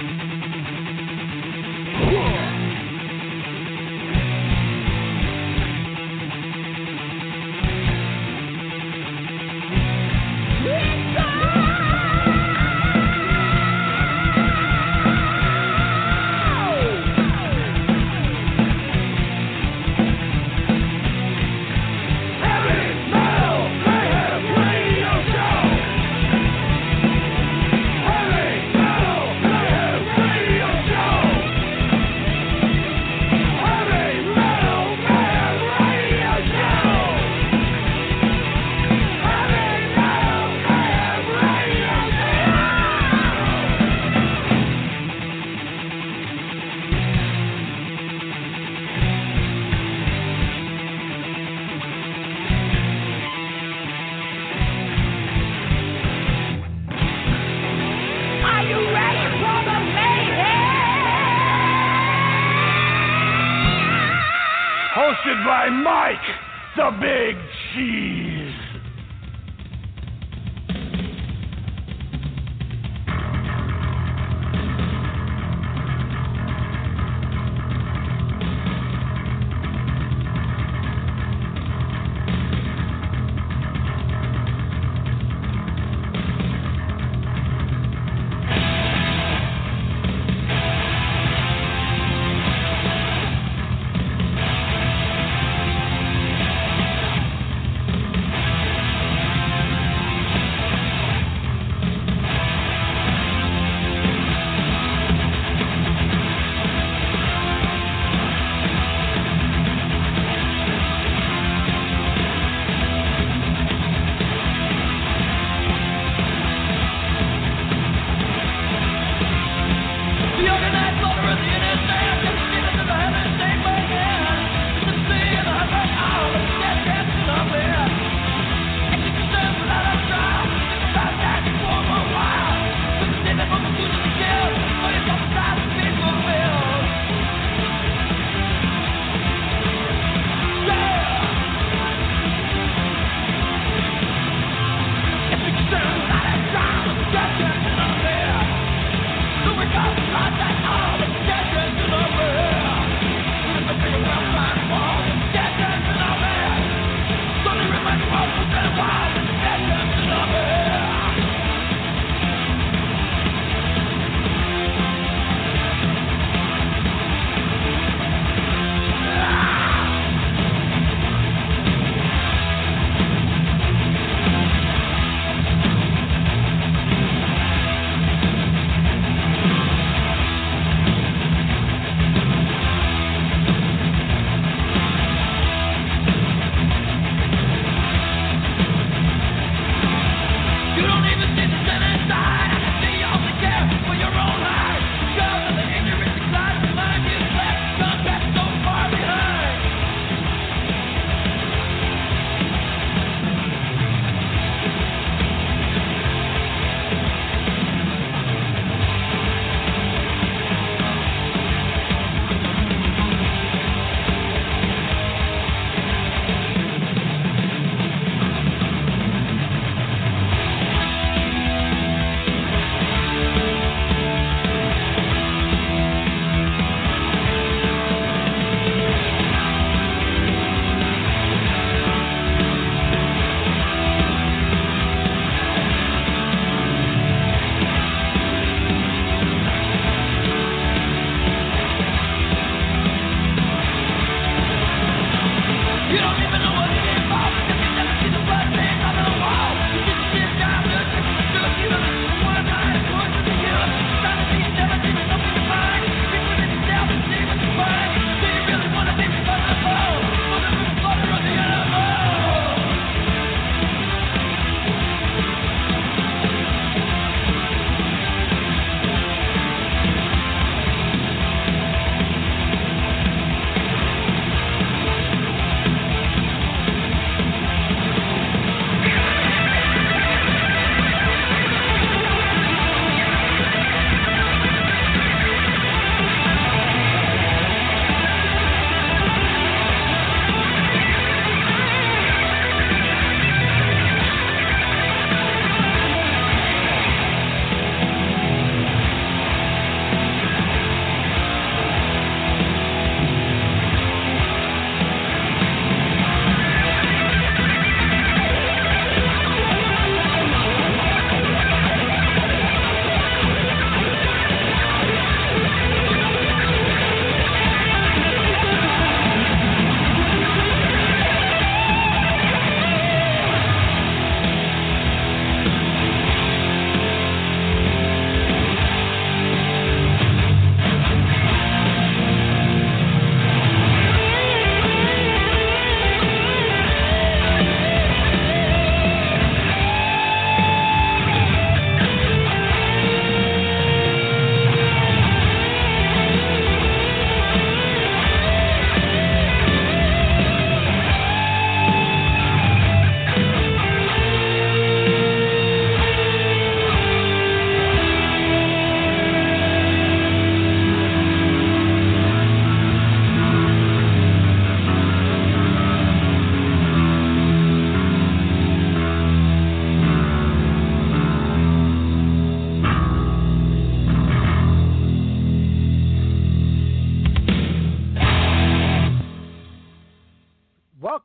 Mm-hmm. The Big Cheese.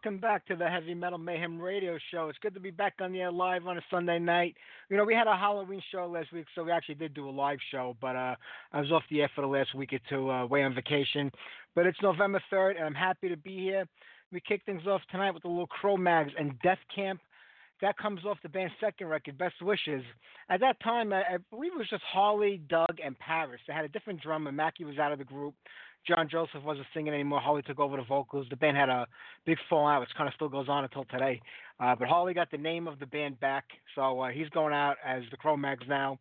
Welcome back to the Heavy Metal Mayhem Radio Show. It's good to be back on the air live on a Sunday night. You know, we had a Halloween show last week, so we actually did do a live show, but uh, I was off the air for the last week or two, uh, away on vacation. But it's November 3rd, and I'm happy to be here. We kick things off tonight with the little Cro-Mags and Death Camp. That comes off the band's second record, Best Wishes. At that time, I, I believe it was just Harley, Doug, and Parris. They had a different drummer. Mackie was out of the group. John Joseph wasn't singing anymore. Harley took over the vocals. The band had a big fallout, which kind of still goes on until today. Uh, but Harley got the name of the band back, so uh, he's going out as the Cro-Mags now.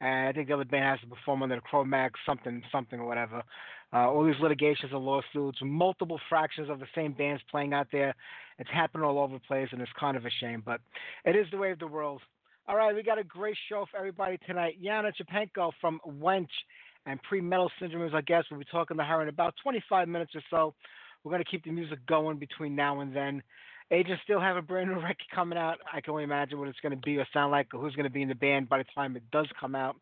And I think the other band has to perform under the Cro-Mags something, something or whatever. Uh, all these litigations and lawsuits, multiple fractions of the same bands playing out there. It's happening all over the place, and it's kind of a shame, but it is the way of the world. All right, we got a great show for everybody tonight. Yana Chupenko from Wench and pre metal syndrome is our guest. We'll be talking to her in about 25 minutes or so. We're going to keep the music going between now and then. Agent Steel have a brand new record coming out. I can only imagine what it's going to be or sound like, or who's going to be in the band by the time it does come out.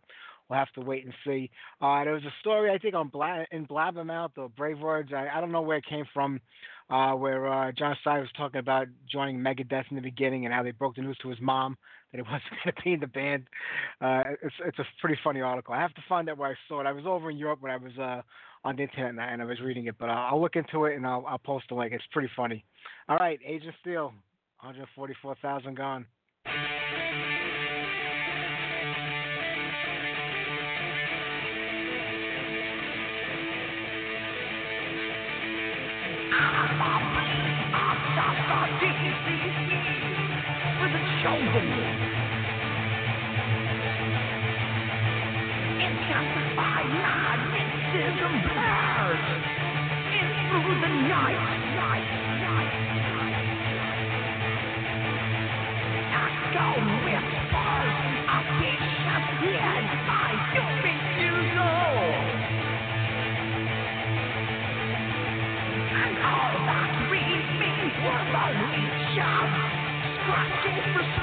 We'll have to wait and see. Uh, there was a story I think on Bla- in Blabbermouth or Brave Words. I, I don't know where it came from, uh, where uh, John Stein was talking about joining Megadeth in the beginning and how they broke the news to his mom that it wasn't going to be in the band. Uh, it's it's a pretty funny article. I have to find out where I saw it. I was over in Europe when I was uh, on the internet and I, and I was reading it, but I'll, I'll look into it and I'll, I'll post a link. It's pretty funny. All right, Agent Steel, 144,000 gone. In through the night,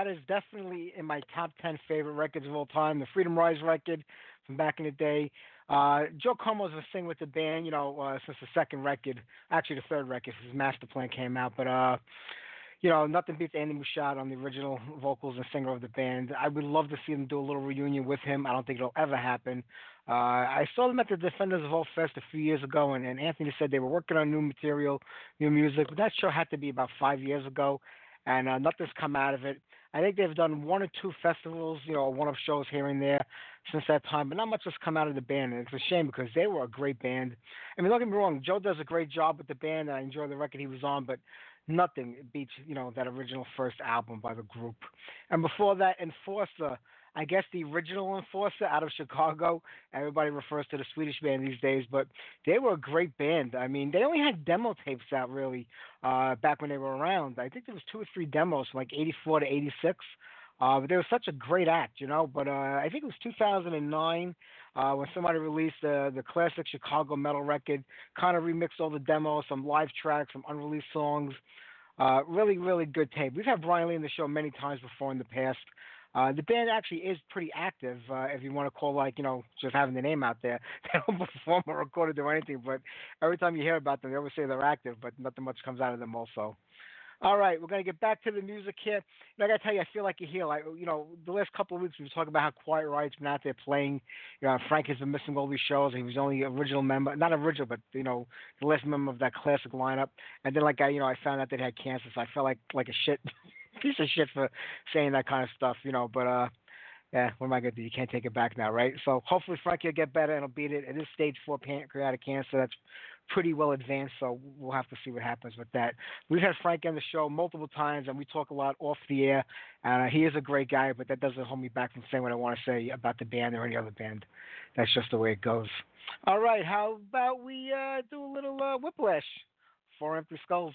That is definitely in my top 10 favorite records of all time. The Freedom Rise record from back in the day. Uh, Joe Comeau's been singing with the band, you know, uh, since the second record, actually the third record, his Master Plan came out. But, uh, you know, nothing beats Andy Michaud on the original vocals and singer of the band. I would love to see them do a little reunion with him. I don't think it'll ever happen. Uh, I saw them at the Defenders of All Fest a few years ago, and, and Anthony said they were working on new material, new music. But that show had to be about five years ago, and uh, nothing's come out of it. I think they've done one or two festivals, you know, one-off shows here and there since that time, but not much has come out of the band, and it's a shame because they were a great band. I mean, don't get me wrong, Joe does a great job with the band, and I enjoy the record he was on, but nothing beats, you know, that original first album by the group. And before that, Enforcer, I guess the original Enforcer out of Chicago. Everybody refers to the Swedish band these days, but they were a great band. I mean, they only had demo tapes out really uh, back when they were around. I think there was two or three demos from like '84 to '86. Uh, but they were such a great act, you know. But uh, I think it was 2009 uh, when somebody released the the classic Chicago metal record, kind of remixed all the demos, some live tracks, some unreleased songs. Uh, really, really good tape. We've had Brian Lee in the show many times before in the past. Uh, the band actually is pretty active, uh, if you want to call like you know just having the name out there. They don't perform or record or do anything, but every time you hear about them, they always say they're active, but nothing much comes out of them also. All right, we're gonna get back to the music here. And I gotta tell you, I feel like you're here. Like you know, the last couple of weeks we were talking about how Quiet Riot's been out there playing. You know, Frank has been missing all these shows. He was only original member, not original, but you know, the last member of that classic lineup. And then like I, you know, I found out that he had cancer, so I felt like like a shit piece of shit for saying that kind of stuff. You know, but uh, yeah, what am I gonna do? You can't take it back now, right? So hopefully Frankie will get better and he'll beat it. It is stage four pancreatic cancer. That's pretty well advanced, so we'll have to see what happens with that. We've had Frank on the show multiple times, and we talk a lot off the air. And uh, he is a great guy, but that doesn't hold me back from saying what I want to say about the band or any other band. That's just the way it goes. All right, how about we uh, do a little uh, whiplash? Four empty skulls.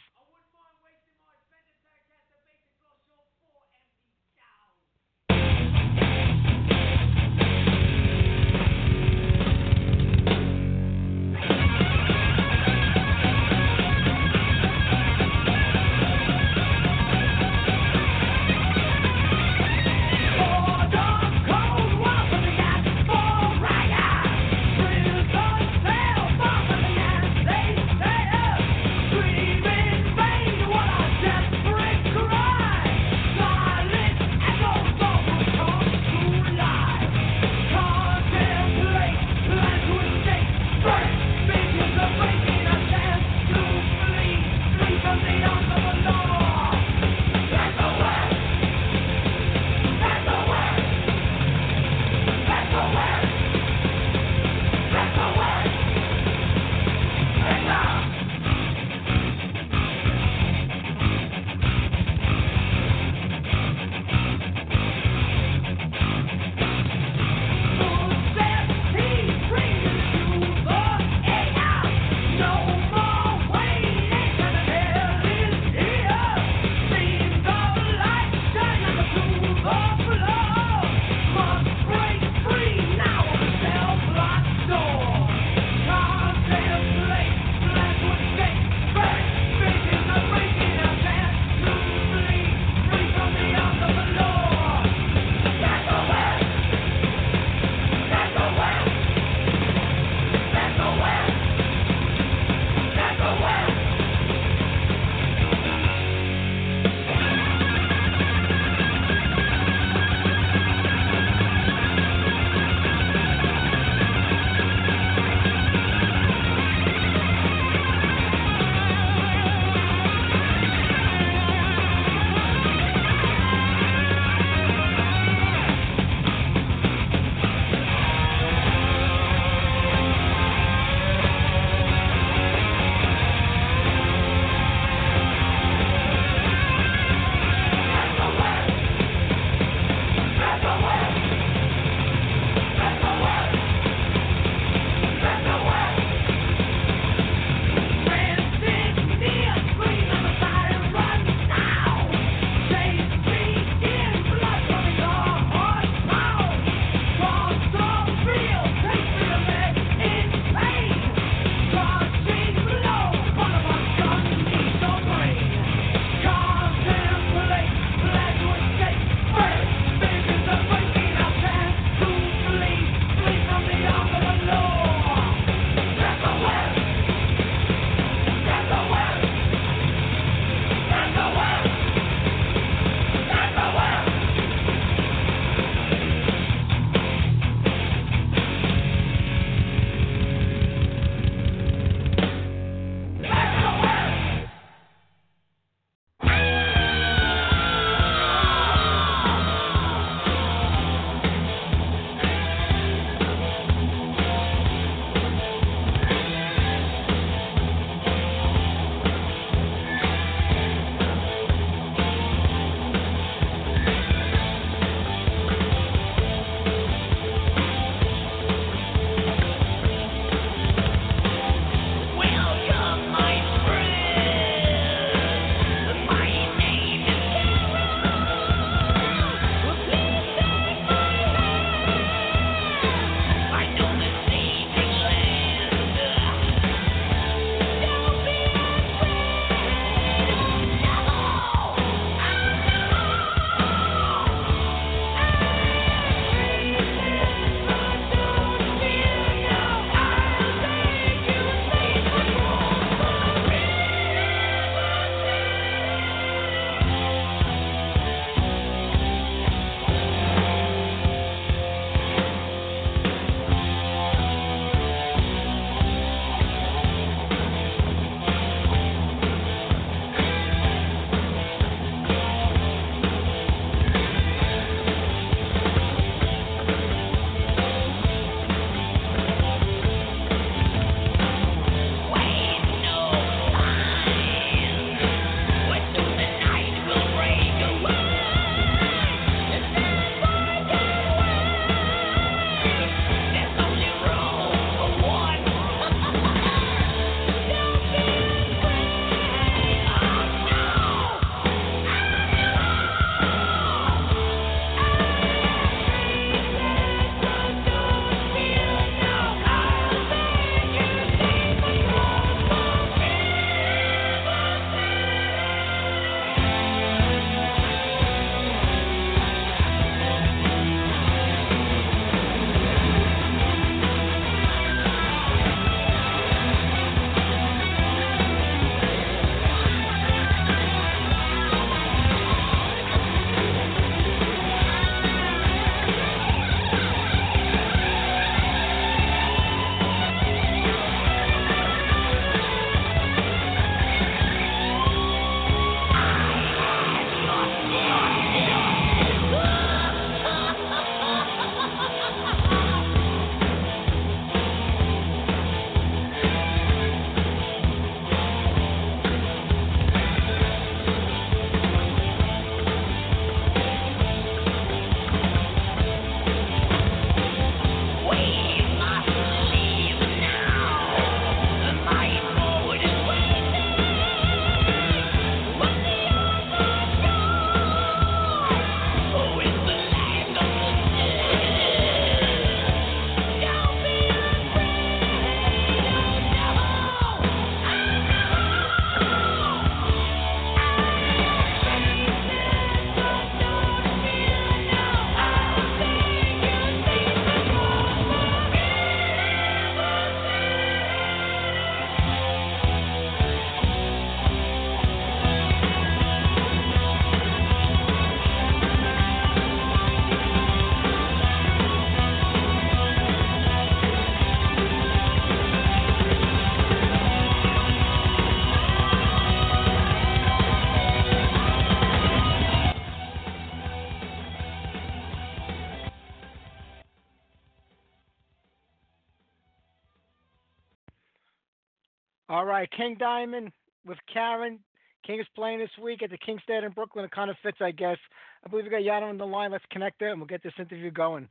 Right, King Diamond with Karen. King is playing this week at the Kings Theatre in Brooklyn. It kind of fits, I guess. I believe we got Yana on the line. Let's connect there and we'll get this interview going.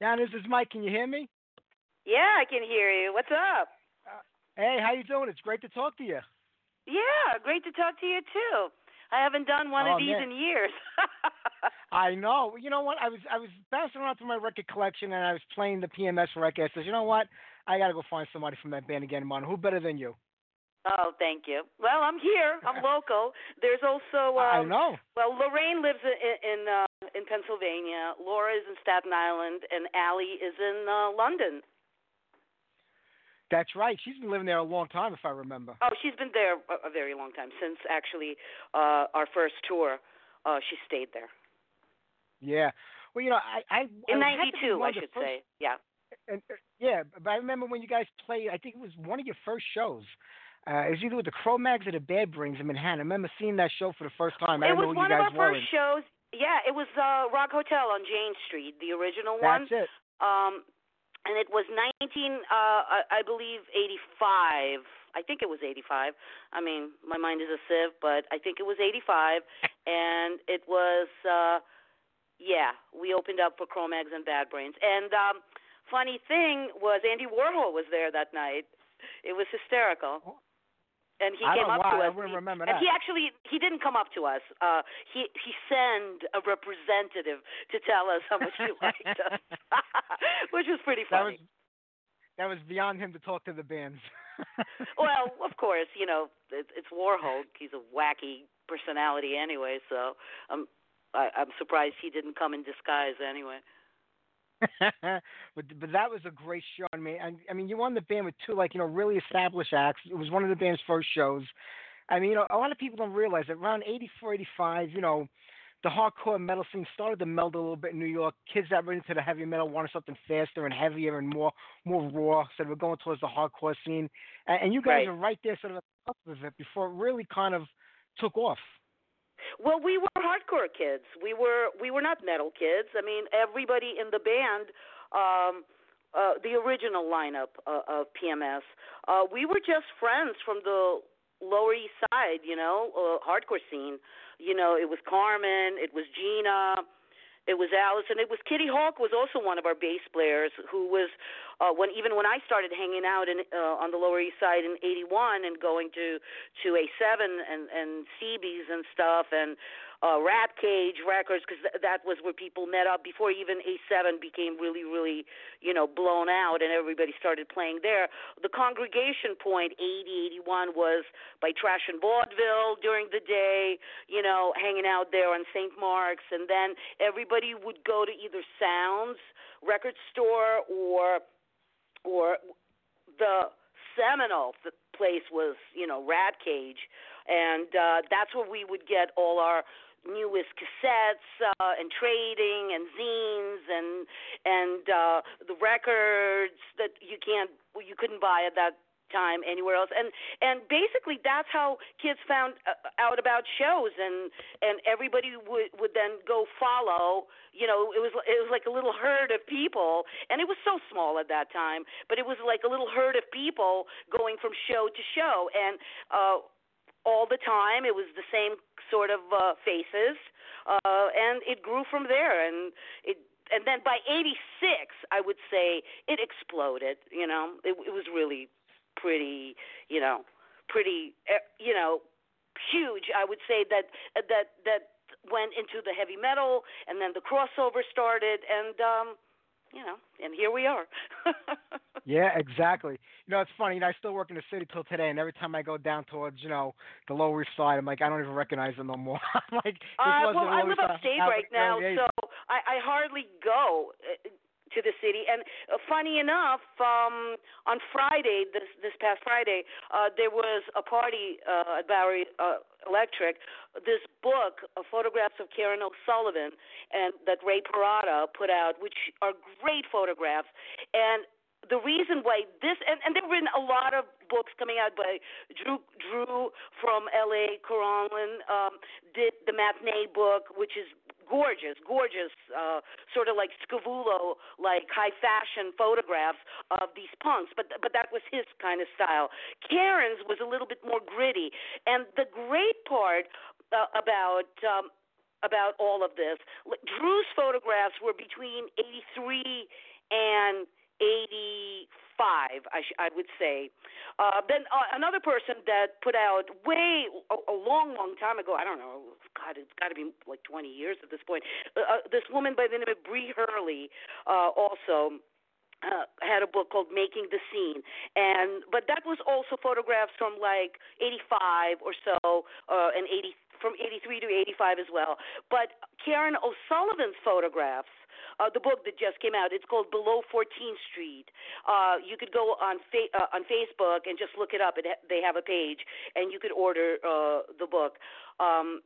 Yana, this is Mike. Can you hear me? Yeah, I can hear you. What's up? Uh, hey, how you doing? It's great to talk to you. Yeah, great to talk to you too. I haven't done one Oh, of these man. in years. I know. You know what? I was I was bouncing around through my record collection and I was playing the PMS record. I said, you know what? I got to go find somebody from that band again, man. Who better than you? oh, thank you. Well, I'm here. I'm local. There's also I um, know. well, Lorraine lives in in uh, in Pennsylvania. Laura is in Staten Island, and Allie is in uh, London. That's right. She's been living there a long time, if I remember. Oh, she's been there a, a very long time since actually uh, our first tour. Uh, she stayed there Yeah. Well, you know, I I in I had to be '92, one I should first- say. Yeah. And, uh, yeah, but I remember when you guys played. I think it was one of your first shows. Uh, it was either with the Cro-Mags or the Bad Brains in Manhattan. I remember seeing that show for the first time. I it was know one you of our were. first shows. Yeah, it was uh, Rock Hotel on Jane Street, the original one. That's it. Um, and it was 19, uh, I, I believe, 85. I think it was 85. I mean, my mind is a sieve, but I think it was 85. And it was, uh, yeah, we opened up for Cro-Mags and Bad Brains. And um, funny thing was Andy Warhol was there that night. It was hysterical. And he I came up to why. I us. He- remember and he actually he didn't come up to us. Uh he he sent a representative to tell us how much he liked us. Which was pretty funny. that was that was beyond him to talk to the bands. well, of course, you know, it's, it's Warhol. He's a wacky personality anyway, so I'm I, I'm surprised he didn't come in disguise anyway. But but that was a great show. I mean, I, I mean, you won the band with two like you know really established acts. It was one of the band's first shows. I mean, you know, a lot of people don't realize that around '84, '85, you know, the hardcore metal scene started to meld a little bit in New York. Kids that were into the heavy metal wanted something faster and heavier and more more raw, so they were going towards the hardcore scene. And, and you guys Right. are right there, sort of at the of it before it really kind of took off. Well, we were hardcore kids. We were we were not metal kids. I mean, everybody in the band, um, uh, the original lineup uh, of PMS, uh, we were just friends from the Lower East Side, you know, uh, hardcore scene. You know, it was Carmen, it was Gina, it was Allison, it was Kitty Hawk was also one of our bass players who was uh when even when I started hanging out in uh, on the Lower East Side in 81 and going to to A7 and and CB's and stuff and uh Rat Cage Records cuz th- that was where people met up before even A7 became really really, you know, blown out and everybody started playing there. The congregation point 80 81 was by Trash and Vaudeville during the day, you know, hanging out there on St. Mark's and then everybody would go to either Sounds record store or or the seminal place was you know rat cage and uh that's where we would get all our newest cassettes uh and trading and zines and and uh the records that you can't you couldn't buy at that time anywhere else. And and basically that's how kids found uh, out about shows and and everybody would would then go follow you know it was it was like a little herd of people and it was so small at that time but it was like a little herd of people going from show to show. And uh all the time. It was the same sort of uh faces uh and it grew from there. And it and then by 86 I would say it exploded you know? It it was really pretty you know pretty eh, you know huge. I would say that that that went into the heavy metal and then the crossover started and um you know and here we are Yeah, exactly. You know, it's funny. You know, I still work in the city till today, and every time I go down towards, you know, the Lower East Side, I'm like, I don't even recognize them no more. I'm like, this Uh, well, I live upstate right now, so I, I hardly go uh, to the city. And uh, funny enough, um, on Friday, this this past Friday, uh, there was a party uh, at Bowery uh, Electric. This book, uh, photographs of Karen O'Sullivan, and that Ray Parada put out, which are great photographs. And the reason why this and, and there have been a lot of books coming out by Drew Drew from LA, Carolan, um, did the matinee book, which is gorgeous, gorgeous, uh, sort of like Scavullo, like high fashion photographs of these punks. But but that was his kind of style. Karen's was a little bit more gritty, and the great part uh, about um, about all of this, Drew's photographs were between 83 and 85, I, sh- I would say. Uh, then uh, another person that put out way a, a long, long time ago. I don't know. God, it's got to be like 20 years at this point. Uh, uh, this woman by the name of Bree Hurley, uh, also. Uh, had a book called Making the Scene, and but that was also photographs from like 85 or so, uh, and 80 from 83 to 85 as well. But Karen O'Sullivan's photographs uh, the book that just came out. It's called Below 14th Street. Uh, you could go on fa- uh, on Facebook and just look it up. It ha- they have a page, and you could order uh, the book. Um,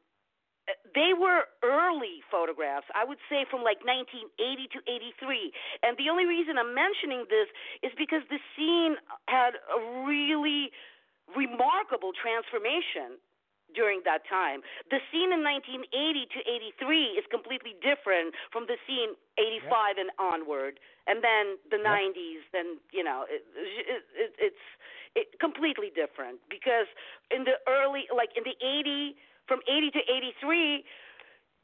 they were early photographs. I would say from like 1980 to 83. And the only reason I'm mentioning this is because the scene had a really remarkable transformation during that time. The scene in 1980 to 83 is completely different from the scene 85 yep. and onward, and then the yep. 90s. Then you know, it, it, it, it's it, completely different because in the early, like in the 80, from 80 to 83,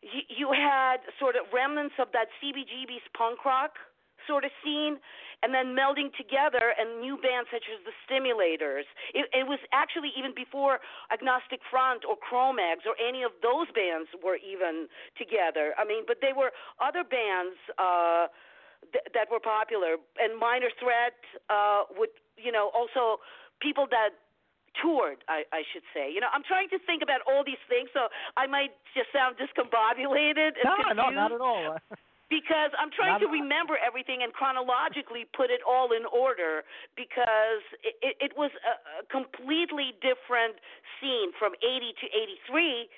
you, you had sort of remnants of that CBGB's punk rock sort of scene and then melding together and new bands such as the Stimulators. It, it was actually even before Agnostic Front or Cro-Mags or any of those bands were even together. I mean, but they were other bands uh, th- that were popular, and Minor Threat uh, would, you know, also people that toured, I, I should say. You know, I'm trying to think about all these things, so I might just sound discombobulated and no, confused. No, not at all. because I'm trying to remember everything and chronologically put it all in order because it, it, it was a, a completely different scene from 80 to 83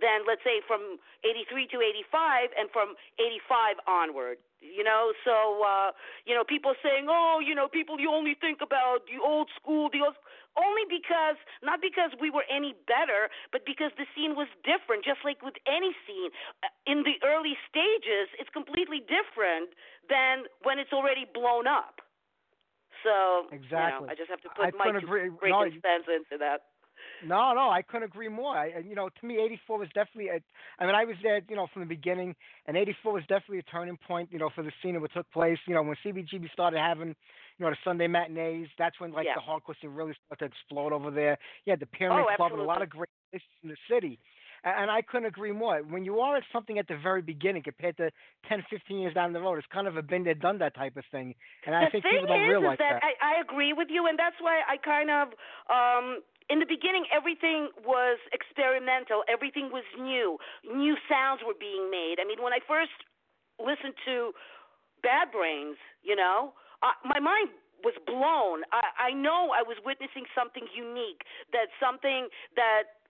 than let's say from 83 to 85 and from 85 onward you know? So uh you know people saying oh you know people you only think about the old school the old only because not because we were any better but because the scene was different just like with any scene. Uh, in the early stages it's completely different than when it's already blown up. So exactly you know, i just have to put I my two no, into that no, no, I couldn't agree more. I, you know, to me, '84 was definitely. A, I mean, I was there, you know, from the beginning, and '84 was definitely a turning point, you know, for the scene that took place. You know, when CBGB started having, you know, the Sunday matinees, that's when like yeah. the hardcore scene really started to explode over there. You had the Pyramid oh, Club and a lot of great places in the city. And I couldn't agree more. When you are at something at the very beginning compared to 10, 15 years down the road, it's kind of a been there, done that type of thing. And the I think thing people don't is, realize is that, that. I, I agree with you, and that's why I kind of um in the beginning, everything was experimental. Everything was new. New sounds were being made. I mean, when I first listened to Bad Brains, you know, uh, my mind was blown. I, I know I was witnessing something unique. That something that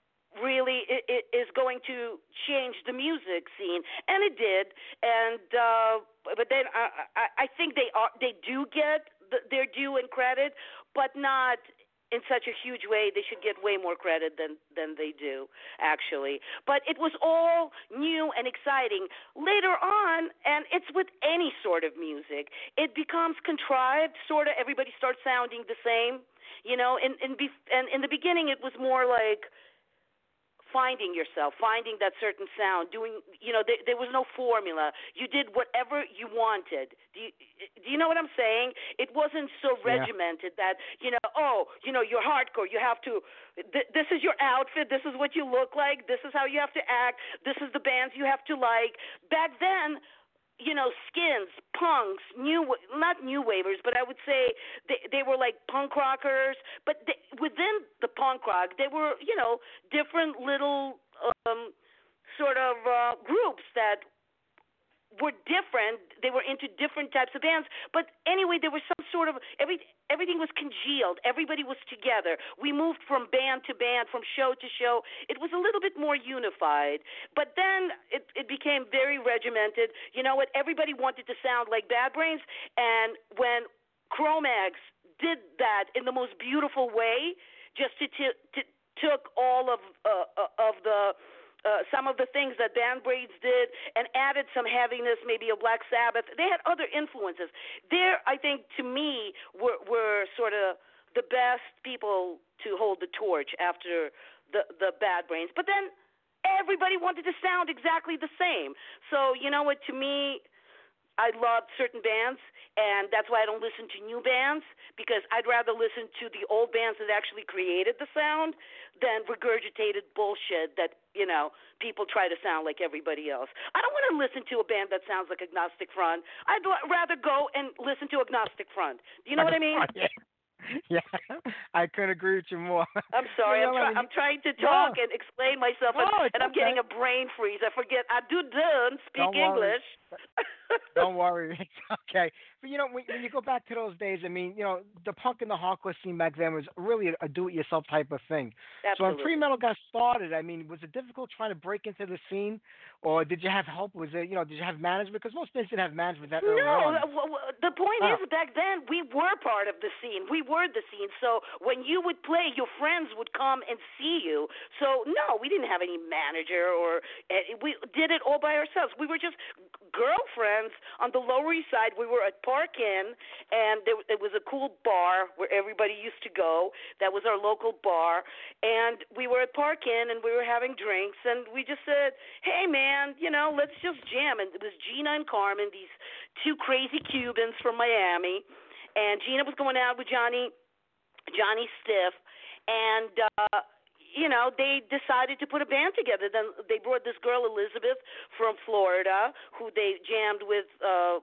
really it, it is going to change the music scene, and it did. And uh, but then I, I, I think they are they do get the, their due and credit, but not in such a huge way they should get way more credit than than they do actually. But it was all new and exciting. Later on and it's with any sort of music it becomes contrived sort of everybody starts sounding the same you know? And and, be, and in the beginning it was more like finding yourself, finding that certain sound, doing, you know, there, there was no formula. You did whatever you wanted. Do you, do you know what I'm saying? It wasn't so regimented that, you know, oh, you know, you're hardcore. You have to, th- this is your outfit. This is what you look like. This is how you have to act. This is the bands you have to like. Back then, you know, skins, punks, new, not new wavers, but I would say they they were like punk rockers. But they, within the punk rock, they were, you know, different little um, sort of uh, groups that were different. They were into different types of bands, but anyway, there was some sort of every everything was congealed. Everybody was together. We moved from band to band, from show to show. It was a little bit more unified, but then it it became very regimented. You know what? Everybody wanted to sound like Bad Brains, and when Cro-Mags did that in the most beautiful way, just to, to, to took all of uh, uh of the uh, some of the things that Bad Brains did and added some heaviness, maybe a Black Sabbath. They had other influences. There, I think, to me, were, were sort of the best people to hold the torch after the the Bad Brains. But then everybody wanted to sound exactly the same. So you know what? To me, I love certain bands, and that's why I don't listen to new bands because I'd rather listen to the old bands that actually created the sound than regurgitated bullshit that you know people try to sound like everybody else. I don't want to listen to a band that sounds like Agnostic Front. I'd l- rather go and listen to Agnostic Front. Do you know what I mean? Yeah. I couldn't agree with you more. I'm sorry. You I'm, try- I'm trying to talk No. and explain myself, and, No, and I'm okay. getting a brain freeze. I forget. I do done speak Don't. English. Don't worry, it's okay. But you know, when, when you go back to those days, I mean, you know, the punk and the hardcore scene back then was really a, a do-it-yourself type of thing. Absolutely. So when Absolutely. pre metal got started, I mean, was it difficult trying to break into the scene, or did you have help? Was it, you know, did you have management? Because most bands didn't have management that early No, on. the point Oh. is back then we were part of the scene. We were the scene. So when you would play, your friends would come and see you. So no, we didn't have any manager or uh, we did it all by ourselves. We were just girlfriends on the Lower East Side. We were at Park Inn, and there it was a cool bar where everybody used to go. That was our local bar, and we were at Park Inn and we were having drinks, and we just said, "Hey, man, you know, let's just jam." And it was Gina and Carmen, these two crazy Cubans from Miami, and Gina was going out with Johnny, Johnny Stiff, and. uh you know, they decided to put a band together. Then they brought this girl Elizabeth from Florida, who they jammed with uh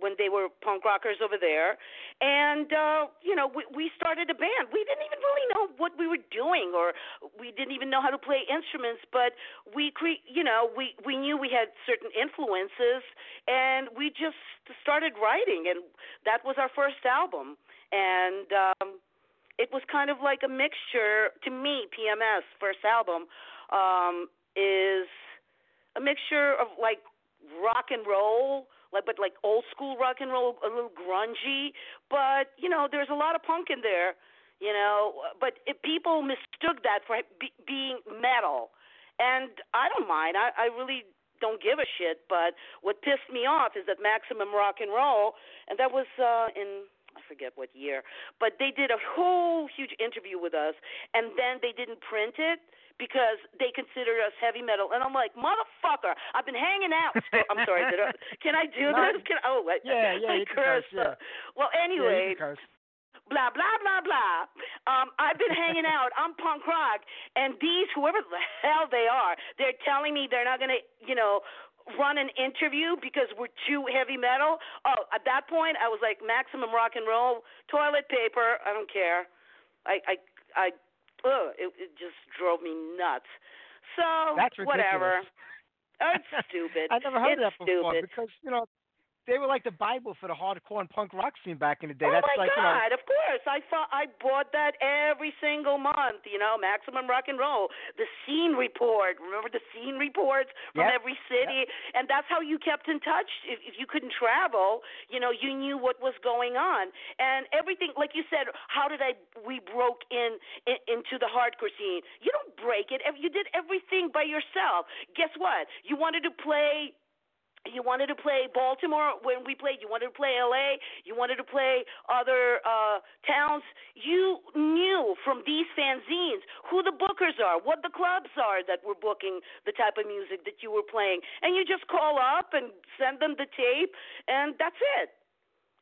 when they were punk rockers over there. And uh, you know, we we started a band. We didn't even really know what we were doing or we didn't even know how to play instruments, but we cre- you know, we we knew we had certain influences and we just started writing and that was our first album. And um it was kind of like a mixture to me pms first album um is a mixture of like rock and roll like but like old school rock and roll a little grungy but you know there's a lot of punk in there you know but it, people mistook that for be, being metal. And i don't mind. I i really don't give a shit but what pissed me off is that maximum rock and roll and that was uh in I forget what year, but they did a whole huge interview with us, and then they didn't print it because they considered us heavy metal. And I'm like, motherfucker, I've been hanging out. I'm sorry, I, can I do this? Can oh, I, Yeah, yeah, I you can curse, yeah. Well, Yeah, anyway, curse. blah blah blah blah. Um, I've been hanging out. I'm punk rock, and these whoever the hell they are, they're telling me they're not gonna, you know, run an interview because we're too heavy metal. Oh, at that point, I was like maximum rock and roll, toilet paper. I don't care. I I I. Ugh, it, it just drove me nuts. So That's whatever. ridiculous. Oh, it's stupid. I never heard it's that before stupid. because you know they were like the Bible for the hardcore and punk rock scene back in the day. Oh That's my like you know God! Of course, I thought I bought that every single month. You know, Maximum Rock and Roll, the Scene Report. Remember the Scene Reports from Yep. every city, and that's how you kept in touch. If, if you couldn't travel, you know, you knew what was going on, and everything. Like you said, how did I? We broke in, in into the hardcore scene. You don't break it. You did everything by yourself. Guess what? You wanted to play you wanted to play Baltimore when we played. You wanted to play LA. You wanted to play other uh, towns. You knew from these fanzines who the bookers are, what the clubs are that were booking the type of music that you were playing, and you just call up and send them the tape, and that's it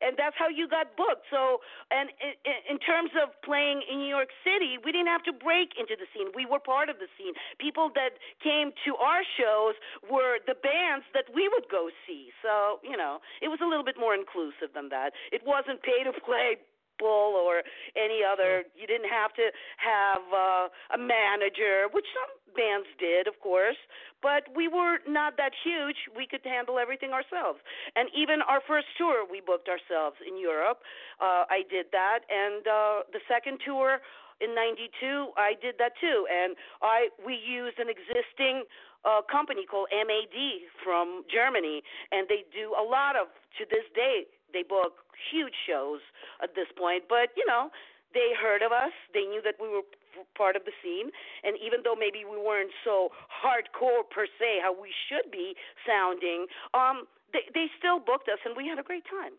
and that's how you got booked. So, and in, in terms of playing in New York City, we didn't have to break into the scene. We were part of the scene. People that came to our shows were the bands that we would go see. So, you know, it was a little bit more inclusive than that. It wasn't pay to play bull or any other you didn't have to have uh, a manager which some bands did of course but we were not that huge. We could handle everything ourselves. And even our first tour we booked ourselves in europe. Uh, i did that. And uh, the second tour in 92 i did that too. And i we used an existing uh, company called mad from germany. And they do a lot of to this day they book huge shows at this point but you know they heard of us. They knew that we were part of the scene, and even though maybe we weren't so hardcore per se, how we should be sounding, um, they they still booked us, and we had a great time.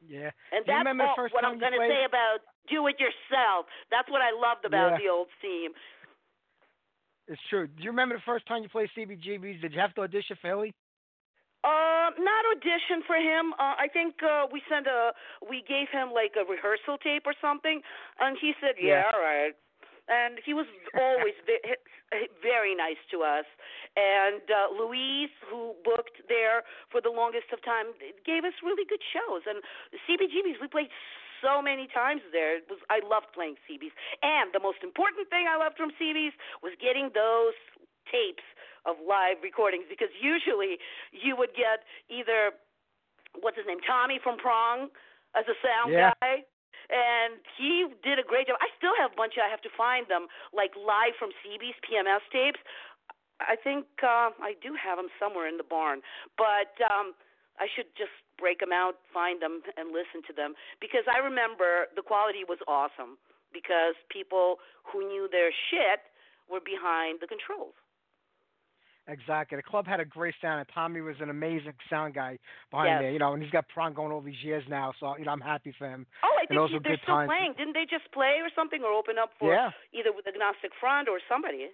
Yeah. And Do that's all, what I'm going to say about do it yourself. That's what I loved about Yeah. the old team. It's true. Do you remember the first time you played CBGBs? Did you have to audition for Hilly? Uh, not audition for him. Uh, I think uh, we sent a, we gave him like a rehearsal tape or something, and he said, Yeah. "Yeah, all right." And he was always very nice to us. And uh, Louise, who booked there for the longest of time, gave us really good shows. And CBGBs, we played so many times there. It was I loved playing CBs. And the most important thing I loved from CBs was getting those tapes of live recordings because usually you would get either what's his name Tommy from Prong as a sound Yeah. guy and he did a great job. I still have a bunch of I have to find them like live from CB's PMS tapes. I think uh I do have them somewhere in the barn, but um I should just break them out, find them and listen to them because I remember the quality was awesome because people who knew their shit were behind the controls. Exactly. The club had a great sound, and Tommy was an amazing sound guy behind Yes. there. You know, and he's got Prong going all these years now, so you know I'm happy for him. Oh, I And think he- they're good still times. playing. Didn't they just play or something, or open up for Yeah. either with Agnostic Front or somebody?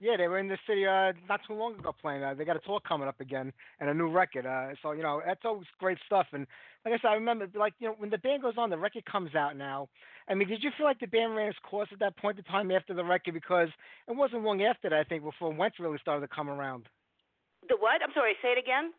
Yeah, they were in the city uh, not too long ago playing. Uh, they got a tour coming up again and a new record. Uh, so you know that's always great stuff. And like I said, I remember like you know when the band goes on, the record comes out now. I mean, did you feel like the band ran its course at that point in time after the record? Because it wasn't long after that, I think, before Wench really started to come around. The what? I'm sorry. Say it again.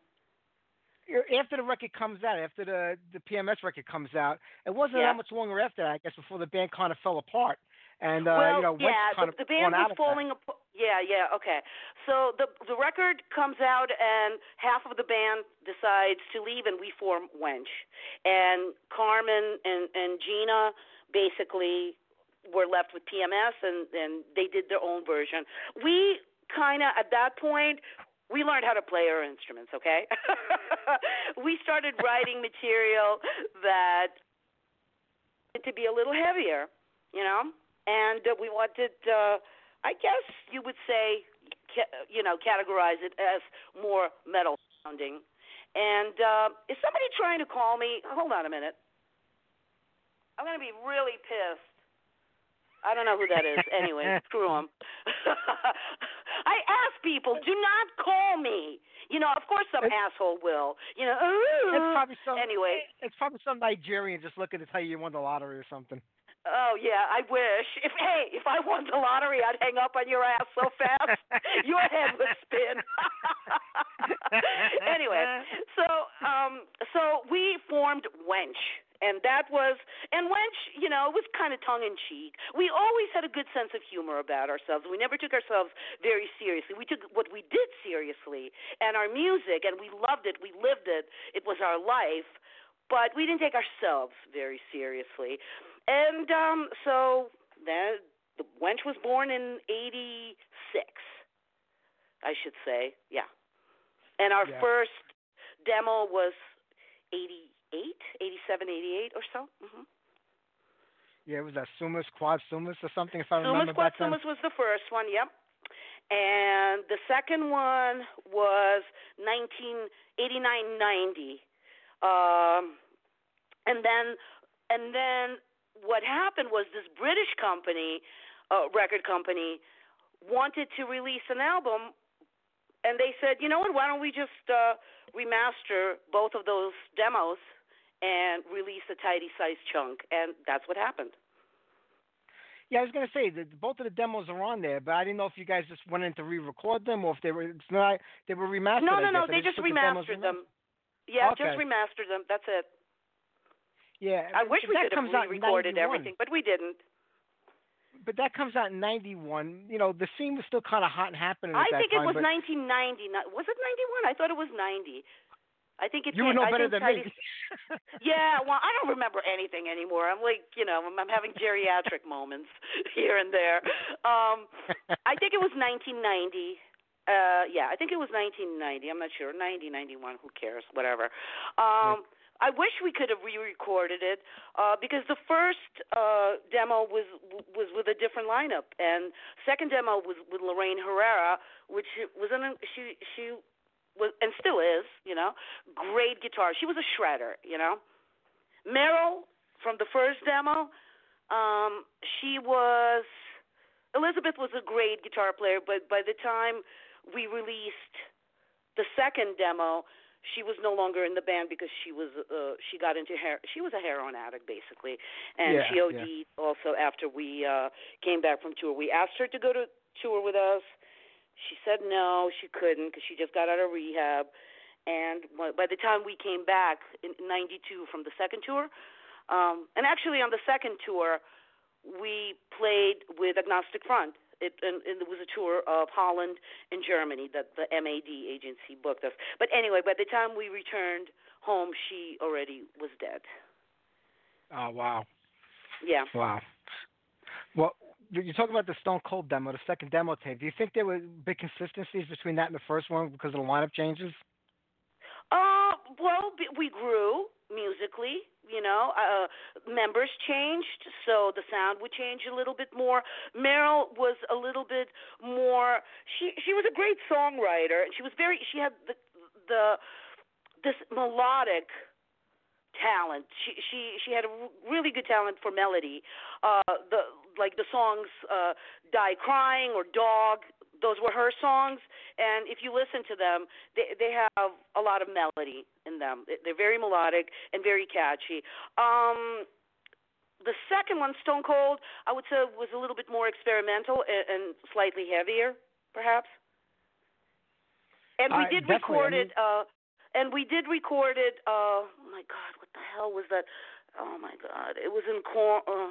After the record comes out, after the the PMS record comes out, it wasn't Yeah. that much longer after that, I guess, before the band kind of fell apart. And uh, well, you know, yeah, kind the, of the band was falling apart. Yeah, yeah, okay. So the the record comes out, and half of the band decides to leave, and we form Wench. And Carmen and and Gina basically were left with PMS, and and they did their own version. We kind of at that point we learned how to play our instruments okay we started writing material that to be a little heavier you know and uh, we wanted uh i guess you would say ca- you know categorize it as more metal sounding and uh is somebody trying to call me hold on a minute i'm going to be really pissed I don't know who that is. Anyway, screw them. I ask people, do not call me. You know, of course some It's- asshole will. You know, It's probably some. anyway. it's probably some Nigerian just looking to tell you you won the lottery or something. Oh yeah, I wish. If hey, if I won the lottery, I'd hang up on your ass so fast your head would spin. anyway, so um, so we formed Wench, and that was and Wench, you know, it was kind of tongue in cheek. We always had a good sense of humor about ourselves. We never took ourselves very seriously. We took what we did seriously, and our music, and we loved it. We lived it. It was our life. But we didn't take ourselves very seriously. And um, so then the wench was born in '86, I should say. Yeah. And our Yeah. first demo was '88, '87, '88 or so. hmm Yeah, it was that Sumas, Quad Sumas or something, if I remember Quad back then. Sumas was the first one. Yep. And the second one was 1989 90. Um, and then and then what happened was this British company, uh, record company, wanted to release an album, and they said, you know what? Why don't we just uh, remaster both of those demos and release a tidy sized chunk? And that's what happened. Yeah, I was gonna say that both of the demos are on there, but I didn't know if you guys just went in to re-record them or if they were. It's not. They were remastered. no, no, no. They just the remastered in them. Yeah, just remastered them. That's it. Yeah. I wish we could have comes out in re-recorded everything, but we didn't. But that comes out in '91. You know, the scene was still kind of hot and happening at I think it time. was but 1990. Not, was it 91? I thought it was 90. I think it. you would know better than me. Yeah, well, I don't remember anything anymore. I'm like, you know, I'm, I'm having geriatric moments here and there. Um, I think it was 1990. Uh, yeah, I think it was 1990. I'm not sure. 90, 91. Who cares? Whatever. Um, I wish we could have re-recorded it uh, because the first uh, demo was was with a different lineup, and second demo was with Lorraine Herrera, which was an she she was and still is, you know, great guitar. She was a shredder, you know. Meryl from the first demo, um, she was Elizabeth was a great guitar player, but by the time we released the second demo, she was no longer in the band because she was uh, she got into hair she was a heroin addict basically. And Yeah, she OD'd yeah. also after we uh came back from tour we asked her to go to tour with us. She said no she couldn't because she just got out of rehab. And by by the time we came back in 92 from the second tour um and actually on the second tour we played with agnostic front it and, and it was a tour of Holland and Germany that the MAD agency booked us. But anyway, by the time we returned home, she already was dead. Oh wow, Yeah. wow. Well, you talk about the Stone Cold demo, the second demo tape. Do you think there were big consistencies between that and the first one because of the lineup changes? Uh, well, we grew musically. You know, uh, members changed, so the sound would change a little bit more. Meryl was a little bit more. She she was a great songwriter, and she was very. She had the the this melodic talent. She she she had a really good talent for melody. Uh, the like the songs uh, "Die Crying" or "Dog." Those were her songs, and if you listen to them, they they have a lot of melody in them. They- They're very melodic and very catchy. Um, the second one, Stone Cold, I would say was a little bit more experimental and, and slightly heavier, perhaps. And we Uh, did I record mean- it. Uh, and we did record it. Uh, oh my God, what the hell was that? Oh my God, it was in Cor- uh,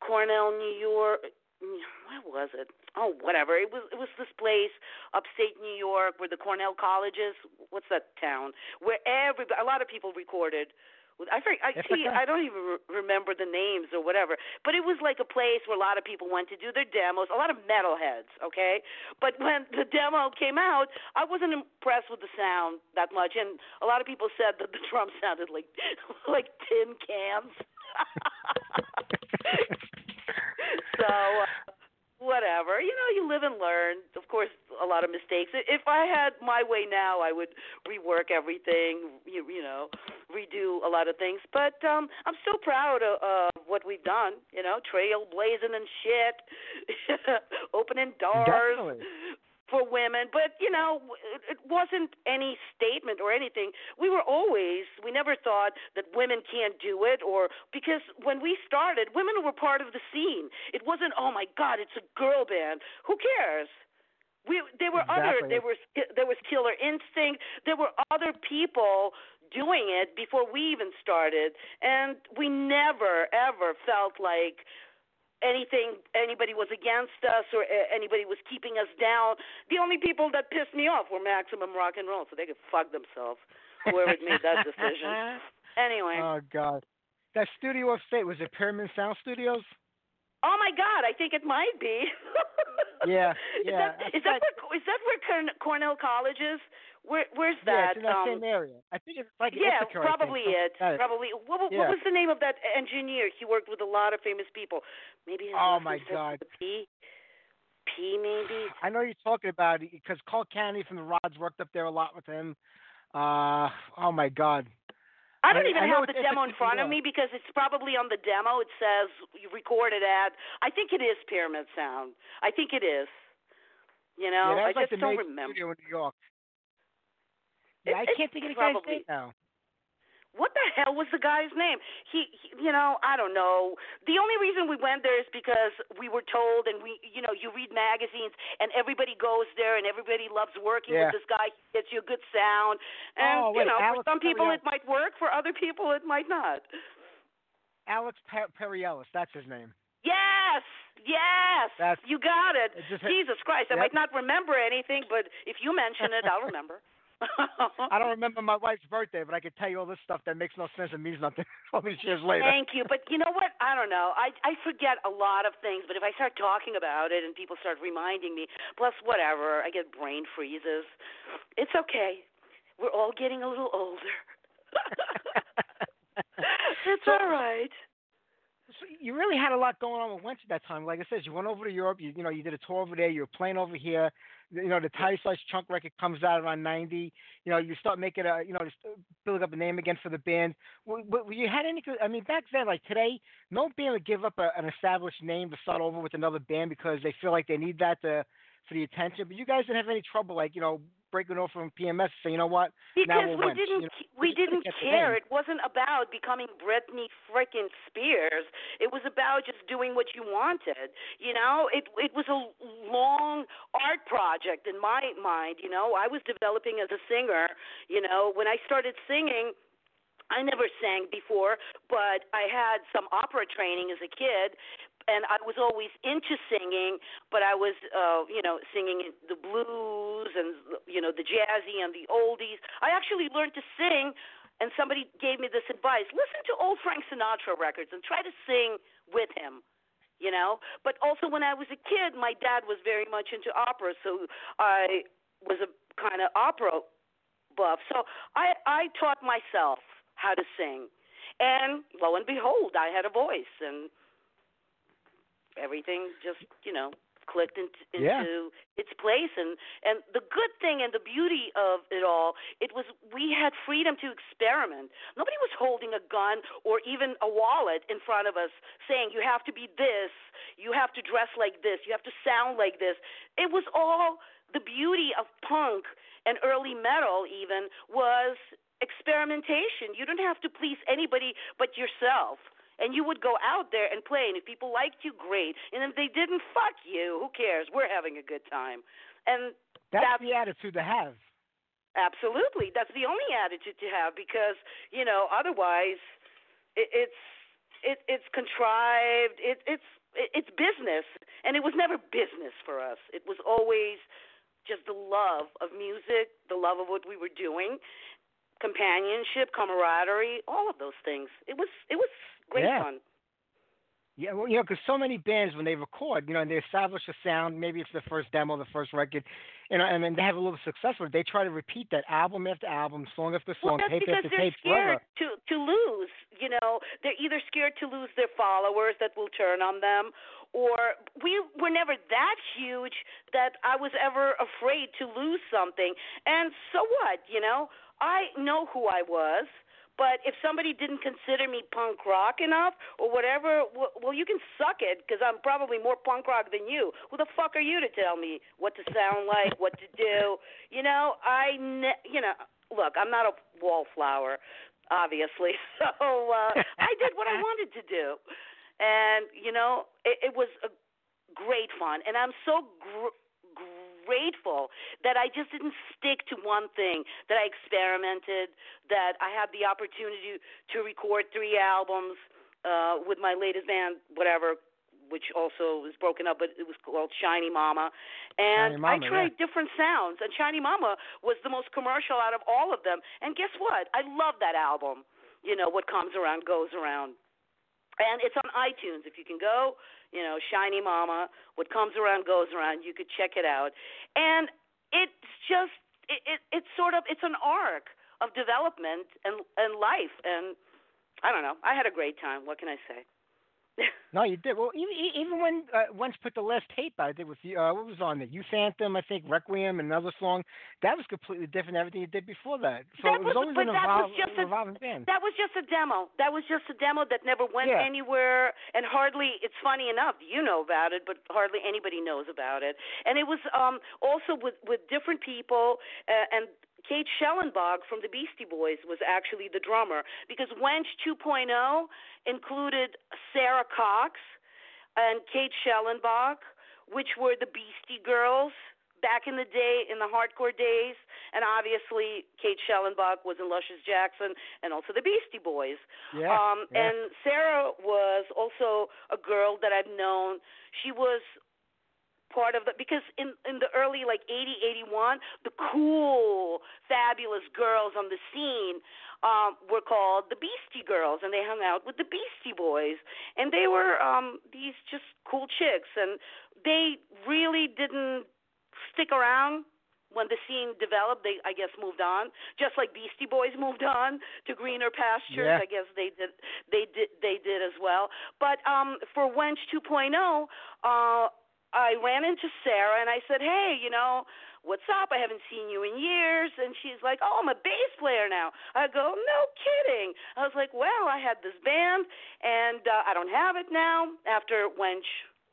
Cornell, New York. Where was it? Oh, whatever. It was. It was this place, upstate New York, where the Cornell College is. What's that town? Where every a lot of people recorded. I forget, I see. I don't even re- remember the names or whatever. But it was like a place where a lot of people went to do their demos. A lot of metalheads. Okay. But when the demo came out, I wasn't impressed with the sound that much, and a lot of people said that the drums sounded like like tin cans. So uh, whatever. You know you live and learn. Of course a lot of mistakes. If i had my way now i would rework everything you, you know redo a lot of things. But um i'm so proud of uh, what we've done you know trailblazing and shit opening doors. Definitely. For women, but you know, it, wasn't any statement or anything. We were always, we never thought that women can't do it, or because when we started, women were part of the scene. It wasn't, oh my God, it's a girl band. Who cares? We there were other Exactly. there was there was Killer Instinct. There were other people doing it before we even started, and we never ever felt like anything anybody was against us or uh, anybody was keeping us down. The only people that pissed me off were Maximum Rock and Roll, so they could fuck themselves. Whoever made that decision. Anyway, oh God, that studio upstate was it Pyramid Sound Studios? oh my God, I think it might be. Yeah, Is yeah, that I is that where is that where Corn- Cornell College is? Where where's Yeah, that? it's in that um, same area. I think it's like yeah, Ithaca, probably it. Probably. What, what, Yeah. was the name of that engineer? He worked with a lot of famous people. Maybe his Oh, my God. P P. P maybe. I know you're talking about it because Carl Canedy from the Rods worked up there a lot with him. Uh, oh my God. I don't I- even I have the demo in front of me because it's probably on the demo. It says you recorded at. I think it is Pyramid Sound. I think it is. You know, yeah, I like just don't remember. studio in New York. Yeah, I can't think of the guy's name now. What the hell was the guy's name? He, he, you know, I don't know. The only reason we went there is because we were told, and we, you know, you read magazines, and everybody goes there, and everybody loves working Yeah. with this guy. He gets you a good sound, and Oh, you know, Alex for some people Perialas. it might work, for other people it might not. Alex per- Perialas, that's his name. Yes, yes, That's- you got it. it Jesus Christ, I might not remember anything, but if you mention it, I'll remember. I don't remember my wife's birthday, but I could tell you all this stuff that makes no sense and means nothing all these years later. Thank you, but you know what? I don't know. I I forget a lot of things, but if I start talking about it and people start reminding me, plus whatever, I get brain freezes. It's okay. We're all getting a little older. it's So- all right. You really had a lot going on with Wench at that time. Like I said, you went over to Europe. You you know you did a tour over there. You were playing over here. You know the Tire Slice Chunk record comes out around '90. You know you start making a you know just uh, building up a name again for the band. W- w- You had any? I mean back then, like today, no band would give up a, an established name to start over with another band because they feel like they need that to for the attention. But you guys didn't have any trouble like you know breaking off from PMS. saying, you know what? Now Because we didn't you know, we didn't care. It wasn't about becoming Britney frickin' Spears. It was about just doing what you wanted. You know, it it was a long art project in my mind. You know, I was developing as a singer. You know, when I started singing. I never sang before, but I had some opera training as a kid, and I was always into singing, but I was, uh, you know, singing the blues and you know the jazzy and the oldies. I actually learned to sing, and somebody gave me this advice: listen to old Frank Sinatra records and try to sing with him. You know, but also when I was a kid, my dad was very much into opera, so I was a kind of opera buff. So I I taught myself how to sing, and lo and behold, I had a voice, and everything just you know clicked into, Yeah. its place. And and the good thing and the beauty of it all it was we had freedom to experiment. Nobody was holding a gun or even a wallet in front of us saying you have to be this. You have to dress like this. You have to sound like this. It was all the beauty of punk and early metal even was experimentation. You didn't have to please anybody but yourself and you would go out there and play and if people liked you great. And if they didn't fuck you. Who cares? We're having a good time. And That's, that's the attitude to have. absolutely. That's the only attitude to have because you know otherwise it, it's it, it's contrived. It, it's it, it's business. And it was never business for us. It was always just the love of music the love of what we were doing companionship camaraderie all of those things. It was it was great Yeah. fun Yeah, well, you know, because so many bands when they record, you know, and they establish a sound, maybe it's the first demo, the first record, you know, and then they have a little success with it. They try to repeat that album after album, song after Well, song, that's tape because after they're tape, scared forever. to to lose. You know, they're either scared to lose their followers that will turn on them, or we were never that huge that I was ever afraid to lose something. And so what? You know, I know who I was. But if somebody didn't consider me punk rock enough or whatever, well, well you can suck it because I'm probably more punk rock than you. Who the fuck are you to tell me what to sound like, what to do? You know, I, ne- you know, look, I'm not a wallflower, obviously. So uh, I did what I wanted to do, and you know, it, it was a great fun, and I'm so gr- grateful that I just didn't stick to one thing. That I experimented. That I had the opportunity to record three albums uh, with my latest band, whatever. Which also was broken up, but it was called Shiny Mama, and Shiny Mama, I tried different sounds. And Shiny Mama was the most commercial out of all of them. And guess what? I love that album. You know, what comes around goes around, and it's on iTunes. If you can go, you know, Shiny Mama, what comes around goes around. You could check it out, and it's just it, it it's sort of it's an arc of development and and life, and I don't know. I had a great time. What can I say? No, you did. Well, even even when uh, Wench put the last tape out, I think with the uh, what was on it? Youth Anthem, I think Requiem, and another song. That was completely different than everything you did before that. So That it was, was- always an that was evolve, just a- revolving band. That was just a demo. That was just a demo that never went Yeah. anywhere, and hardly. It's funny enough, you know about it, but hardly anybody knows about it. And it was um also with with different people, uh, and Kate Schellenbach from the Beastie Boys was actually the drummer because Wench 2.0 included Sarah Cox and Kate Schellenbach, which were the Beastie Girls back in the day, in the hardcore days, and obviously Kate Schellenbach was in Luscious Jackson and also the Beastie Boys. Yeah, Um, yeah. And Sarah was also a girl that I've known. She was part of the because in in the early like 80 81 the cool fabulous girls on the scene um were called the beastie girls and they hung out with the beastie boys and they were um these just cool chicks and they really didn't stick around when the scene developed, they I guess moved on, just like Beastie Boys moved on to greener pastures. Yeah. I guess they did they did they did as well. But um for Wench 2.0, uh I ran into Sarah and I said, "Hey, you know, what's up? I haven't seen you in years." And she's like, "Oh, I'm a bass player now." I go, "No kidding." I was like, "Well, I had this band and uh, I don't have it now after Wench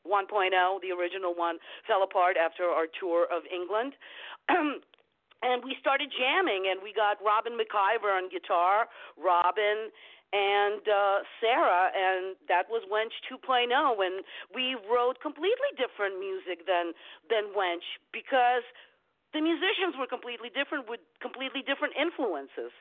1.0, the original one, fell apart after our tour of England." and we started jamming and we got Robin McIver on guitar, Robin and uh Sarah and that was Wench 2.0 and we wrote completely different music than than Wench because the musicians were completely different with completely different influences.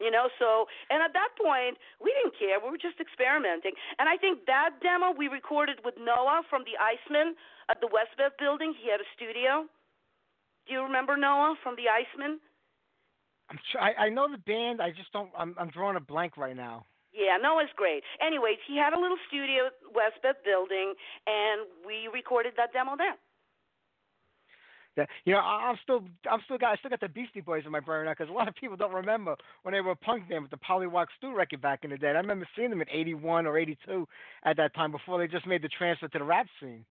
You know, so and at that point we didn't care. We were just experimenting. And I think that demo we recorded with Noah from the Iceman at the Westbeth building. He had a studio. Do you remember Noah from the Iceman? I'm I, I know the band. I just don't. I'm I'm drawing a blank right now. Yeah, no, it's great. Anyways, he had a little studio at Westbeth building and we recorded that demo there. Yeah, you know, I, I'm still I'm still got I still got the Beastie Boys in my brain now because a lot of people don't remember when they were a punk band with the Pollywog Stew record back in the day. I remember seeing them in '81 or '82 at that time before they just made the transfer to the rap scene.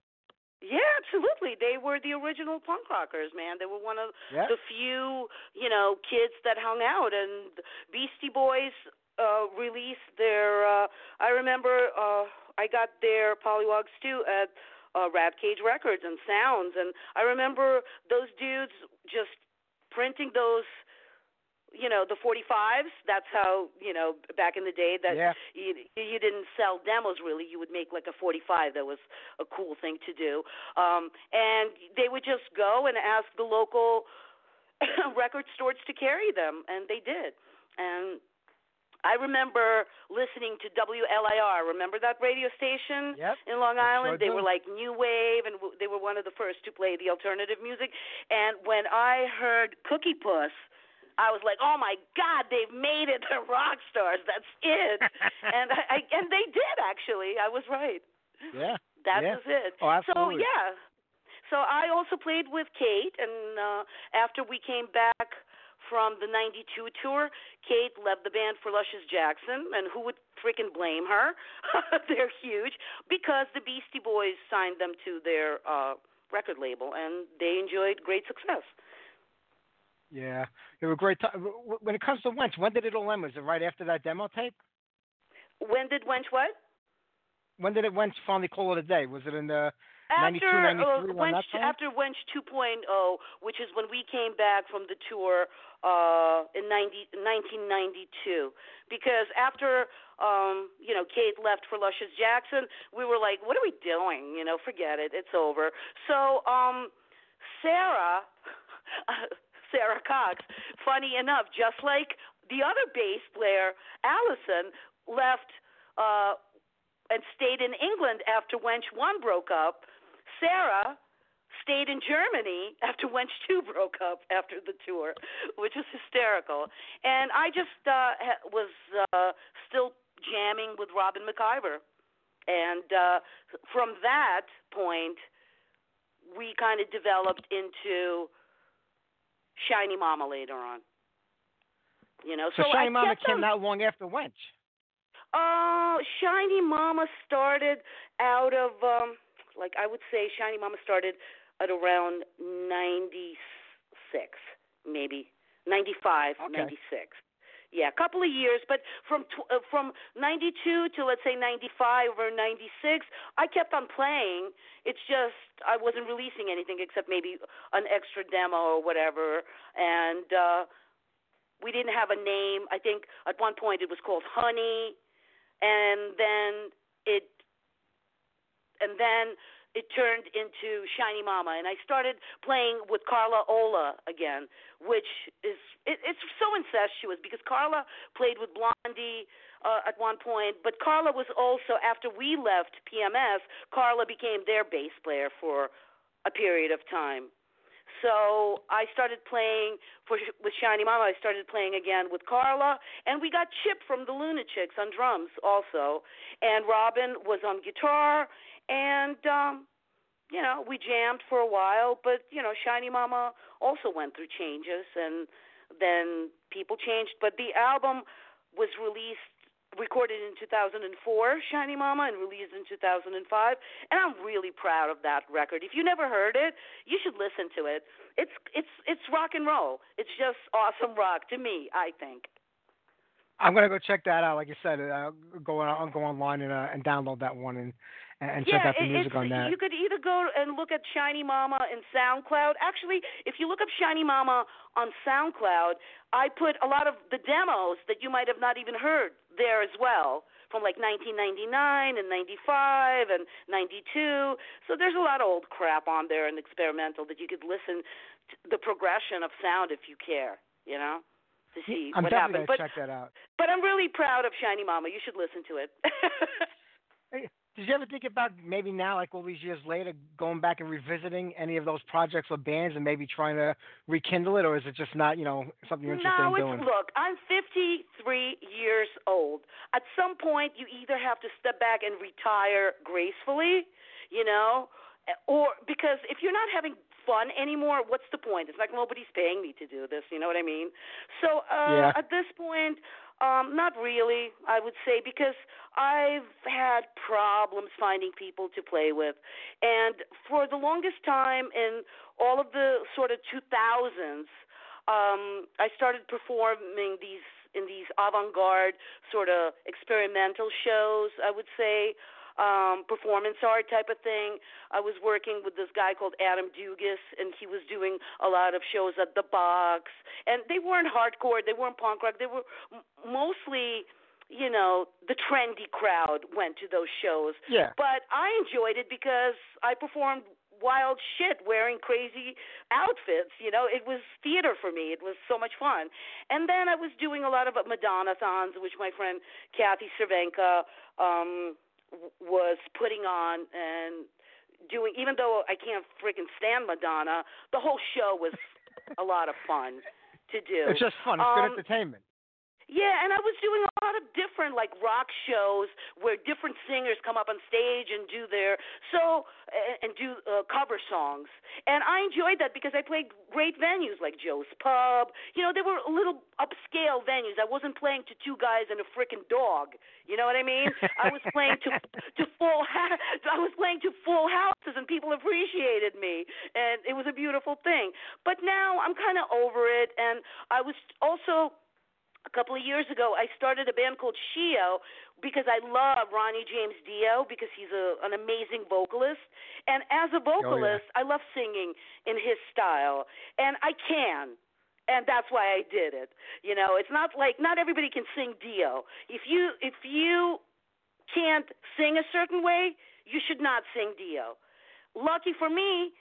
Yeah, absolutely. They were the original punk rockers, man. They were one of Yeah. the few, you know, kids that hung out and Beastie Boys uh released their uh I remember uh I got their Pollywog Stew at uh Rat Cage Records and Sounds and I remember those dudes just printing those you know the 45s that's how you know back in the day that Yeah. you you didn't sell demos really you would make like a 45 that was a cool thing to do um and they would just go and ask the local record stores to carry them and they did and I remember listening to WLIR. Remember that radio station Yep, in Long Island? sure they were like new wave, and w- they were one of the first to play the alternative music. And when I heard Cookie Puss, I was like, "Oh my God, they've made it! They're rock stars. That's it!" and I, I and they did actually. I was right. Yeah. That yeah. was it. Oh, so yeah. So I also played with Kate, and uh, after we came back from the '92 tour, Kate left the band for Luscious Jackson, and who would freaking blame her? They're huge because the Beastie Boys signed them to their uh, record label, and they enjoyed great success. Yeah, it was a great time. When it comes to Wench, when did it all end? Was it right after that demo tape? When did Wench what? When did it Wench finally call it a day? Was it in the After 92, uh, 93 around Wench, after Wench 2.0, which is when we came back from the tour uh, in 90, 1992, because after um, you know Kate left for Luscious Jackson, we were like, what are we doing? You know, forget it, it's over. So um, Sarah, Sarah Cox, funny enough, just like the other bass player, Allison, left. Uh, and stayed in England after Wench 1 broke up. Sarah stayed in Germany after Wench 2 broke up after the tour, which was hysterical. And I just uh, was uh, still jamming with Robin McIver. And uh, from that point, we kind of developed into Shiny Mama later on. You know, so so Shiny I Mama came on- not long after Wench. uh, Shiny Mama started out of um like I would say Shiny Mama started at around 96 maybe 95 Okay. 96 yeah, a couple of years, but from tw- uh, from 92 to let's say 95 or 96, I kept on playing. It's just I wasn't releasing anything except maybe an extra demo or whatever, and uh we didn't have a name. I think at one point it was called Honey, and then it and then it turned into Shiny Mama, and I started playing with Carla Olla again, which is it, it's so incestuous because Carla played with Blondie uh, at one point, but Carla was also after we left PMS, Carla became their bass player for a period of time. So I started playing for with Shiny Mama. I started playing again with Carla, and we got Chip from the Lunatics on drums also, and Robin was on guitar, and um, you know, we jammed for a while, but you know, Shiny Mama also went through changes, and then people changed. But the album was released recorded in 2004, Shiny Mama, and released in 2005. And I'm really proud of that record. If you never heard it, you should listen to it. It's it's it's rock and roll. It's just awesome rock to me. I think. I'm gonna go check that out. Like you said, uh, go on, I'll go online and uh, and download that one and and check yeah, out the music it's, on that. You could either go and look at Shiny Mama in SoundCloud. Actually, if you look up Shiny Mama on SoundCloud, I put a lot of the demos that you might have not even heard there as well from like 1999 and 95 and 92. So there's a lot of old crap on there and experimental that you could listen to the progression of sound if you care, you know, to see I'm what happened. But check that out. but I'm really proud of Shiny Mama. You should listen to it. Did you ever think about maybe now, like all these years later, going back and revisiting any of those projects or bands and maybe trying to rekindle it, or is it just not, you know, something you're interested no, in doing? look. I'm 53 years old. At some point, you either have to step back and retire gracefully, you know, or because if you're not having fun anymore, what's the point? It's like nobody's paying me to do this. You know what I mean? So uh, Yeah. at this point, um, not really. I would say because I've had problems finding people to play with, and for the longest time in all of the sort of 2000s, um, I started performing these in these avant-garde sort of experimental shows. I would say um, performance art type of thing. I was working with this guy called Adam Dugas, and he was doing a lot of shows at the Box, and they weren't hardcore, they weren't punk rock, they were m- mostly. You know, the trendy crowd went to those shows. Yeah. But I enjoyed it because I performed wild shit wearing crazy outfits. You know, it was theater for me. It was so much fun. And then I was doing a lot of Madonna-thons, which my friend Kathy Cervenka um, was putting on and doing. Even though I can't freaking stand Madonna, the whole show was a lot of fun to do. It's just fun. It's Um, good entertainment. Yeah, and I was doing a lot of different like rock shows where different singers come up on stage and do their so and, and do uh, cover songs. And I enjoyed that because I played great venues like Joe's Pub. You know, they were a little upscale venues. I wasn't playing to two guys and a freaking dog. You know what I mean? I was playing to to full ha- I was playing to full houses and people appreciated me and it was a beautiful thing. But now I'm kind of over it and I was also a couple of years ago, I started a band called Shio because I love Ronnie James Dio because he's a, an amazing vocalist. And as a vocalist, I love singing in his style, and I can. And that's why I did it. You know, it's not like not everybody can sing Dio. If you if you can't sing a certain way, you should not sing Dio. Lucky for me,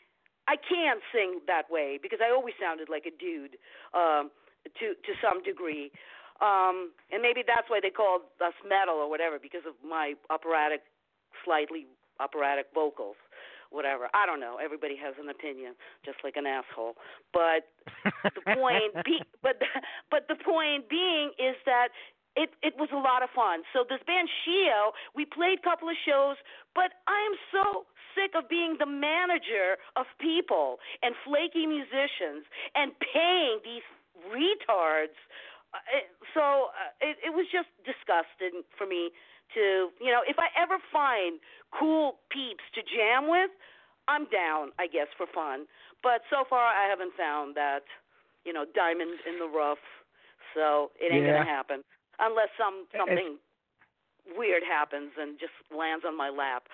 I can sing that way because I always sounded like a dude um, to to some degree. Um, and maybe that's why they called us metal or whatever because of my operatic, slightly operatic vocals, whatever. I don't know. Everybody has an opinion, just like an asshole. But the point be, but but the point being is that it it was a lot of fun. So this band Shio, we played a couple of shows, but I am so sick of being the manager of people and flaky musicians and paying these retards. Uh, it, so uh, it it was just disgusting for me to you know if I ever find cool peeps to jam with, I'm down I guess for fun. But so far I haven't found that you know diamond in the rough. So it ain't Yeah. gonna happen unless some something weird happens and just lands on my lap.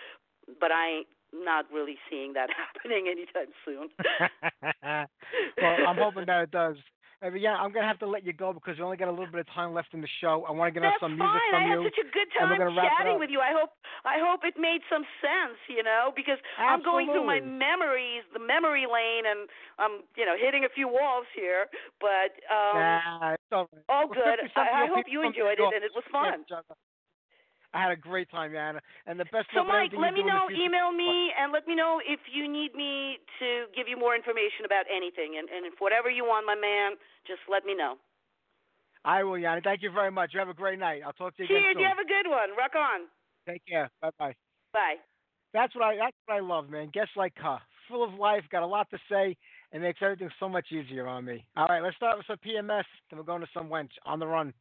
But I ain't not really seeing that happening anytime soon. well, I'm hoping that it does. Uh, yeah, I'm gonna have to let you go because we only got a little bit of time left in the show. I want to get That's us some music fine. from I you. had such a good time gonna wrap it chatting with you. I hope I hope it made some sense, you know, because I'm going through my memories, the memory lane, and I'm you know hitting a few walls here. But um, nah, all right. all good. 50 I, I hope you enjoyed it and it was fun. I had a great time, Yana, and the best So, Mike, let me you do in know, email me, and let me know if you need me to give you more information about anything. And, and if whatever you want, my man, just let me know. I will, Yana. Thank you very much. You have a great night. I'll talk to you again Cheers. soon. You have a good one. Rock on. Take care. Bye bye. Bye. That's what I that's what I love, man. Guests like her, full of life, got a lot to say, and makes everything so much easier on me. All right, let's start with some PMS, then we're going to some wench on the run.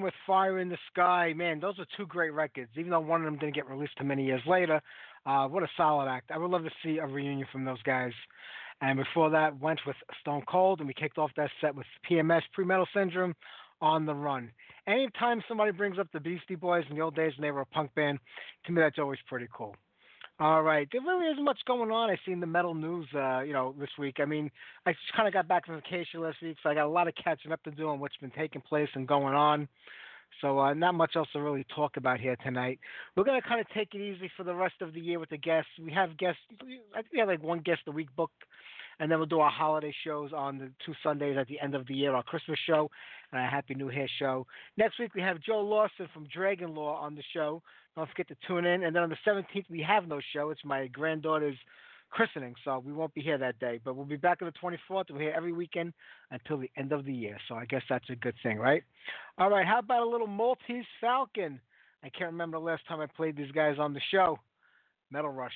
With Fire in the Sky. Man, those are two great records. Even though one of them didn't get released too many years later, uh, what a solid act. I would love to see a reunion from those guys. And before that, went with Stone Cold, and we kicked off that set with PMS, Pre Metal Syndrome, on the run. Anytime somebody brings up the Beastie Boys in the old days when they were a punk band, to me that's always pretty cool. All right, there really isn't much going on. I seen the metal news, uh, you know, this week. I mean, I just kind of got back from vacation last week, so I got a lot of catching up to do on what's been taking place and going on. So uh, not much else to really talk about here tonight. We're gonna kind of take it easy for the rest of the year with the guests. We have guests. I think we have like one guest a week booked, and then we'll do our holiday shows on the two Sundays at the end of the year, our Christmas show and our Happy New Year show. Next week we have Joe Lawson from Dragon Law on the show. Don't forget to tune in. And then on the 17th we have no show. It's my granddaughter's christening, so we won't be here that day. But we'll be back on the 24th. We're here every weekend until the end of the year. So I guess that's a good thing, right? All right. How about a little Maltese Falcon? I can't remember the last time I played these guys on the show. Metal Rush.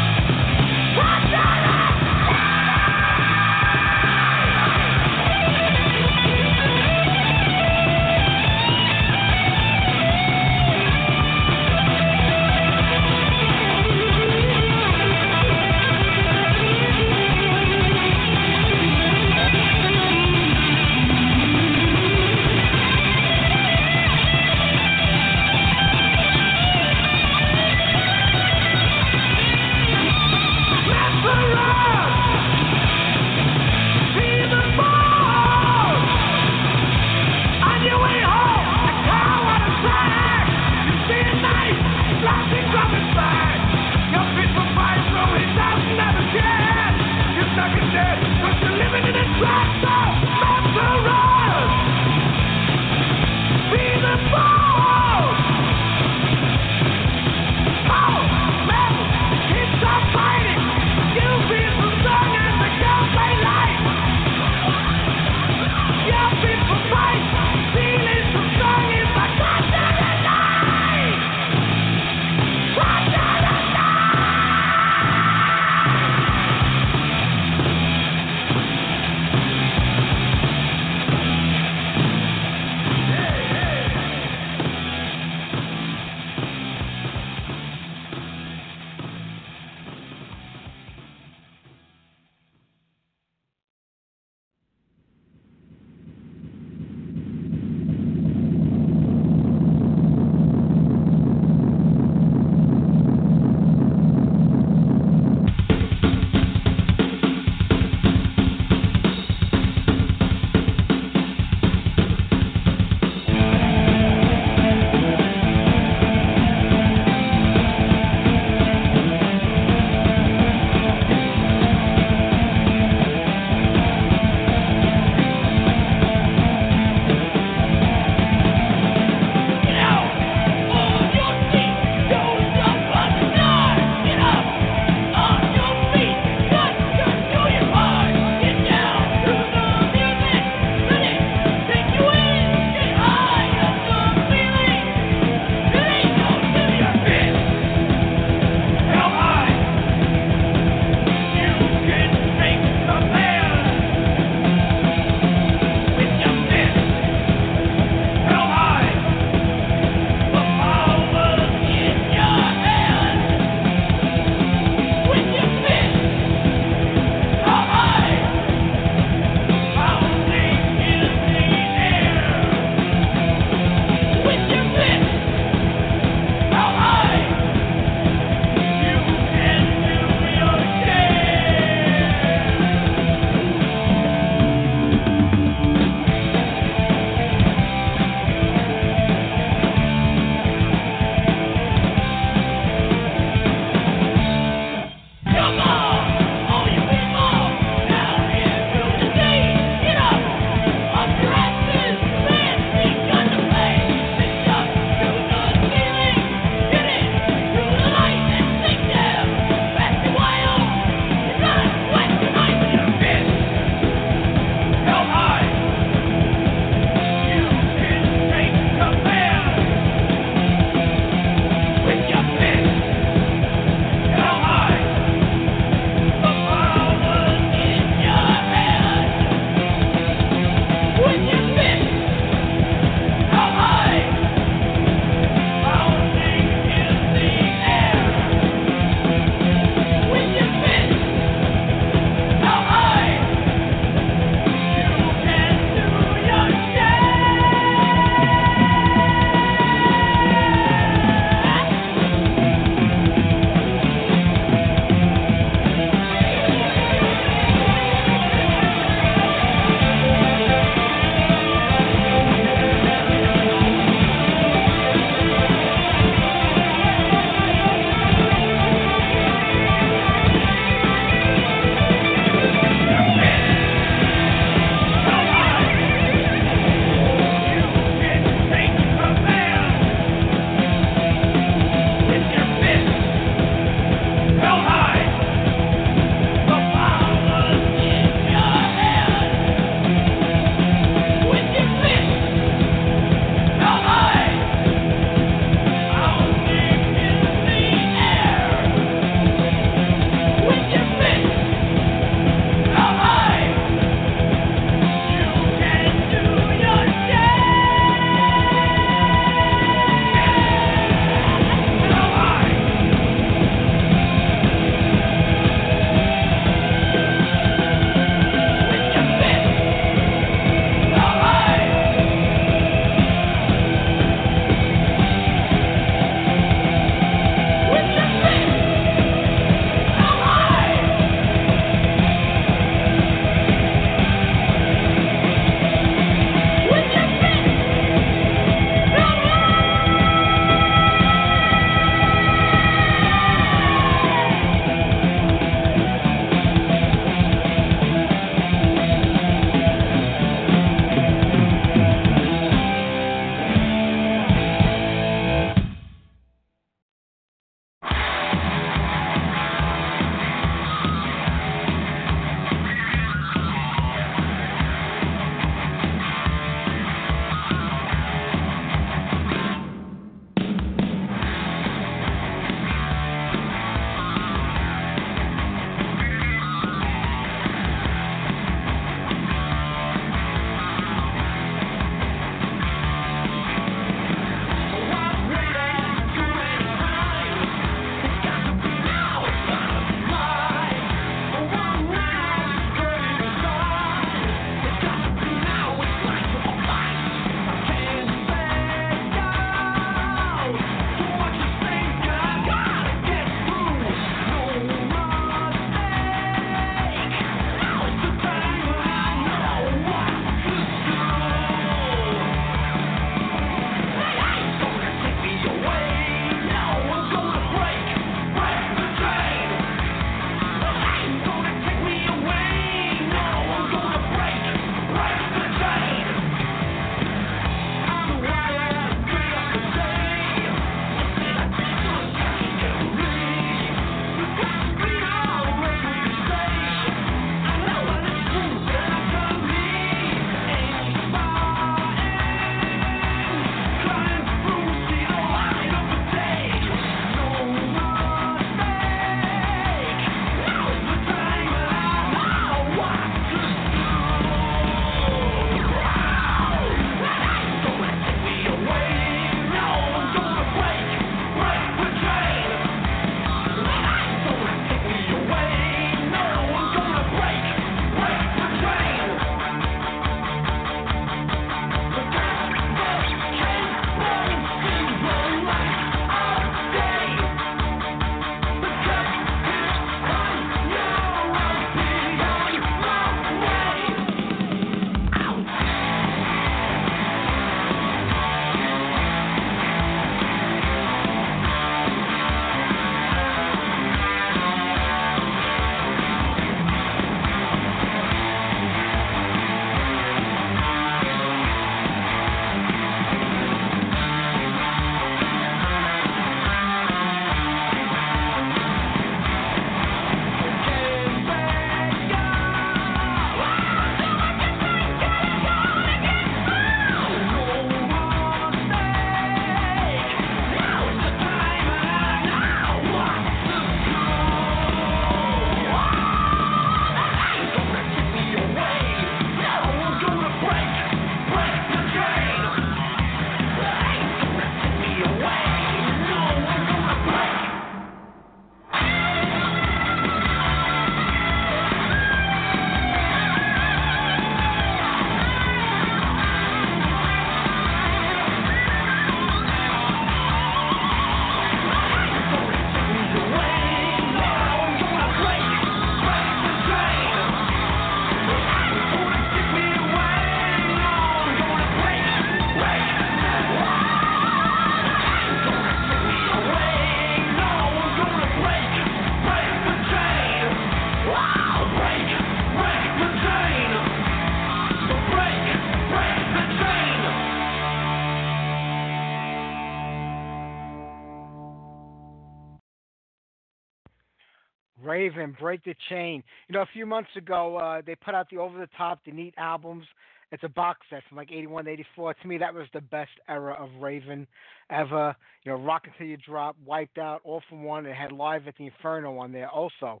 Raven, Break the Chain. You know, a few months ago, uh, they put out the Over the Top, the Neat albums. It's a box set from like 81 84. To me, that was the best era of Raven ever. You know, Rock Until You Drop, Wiped Out, All for One. It had Live at the Inferno on there also.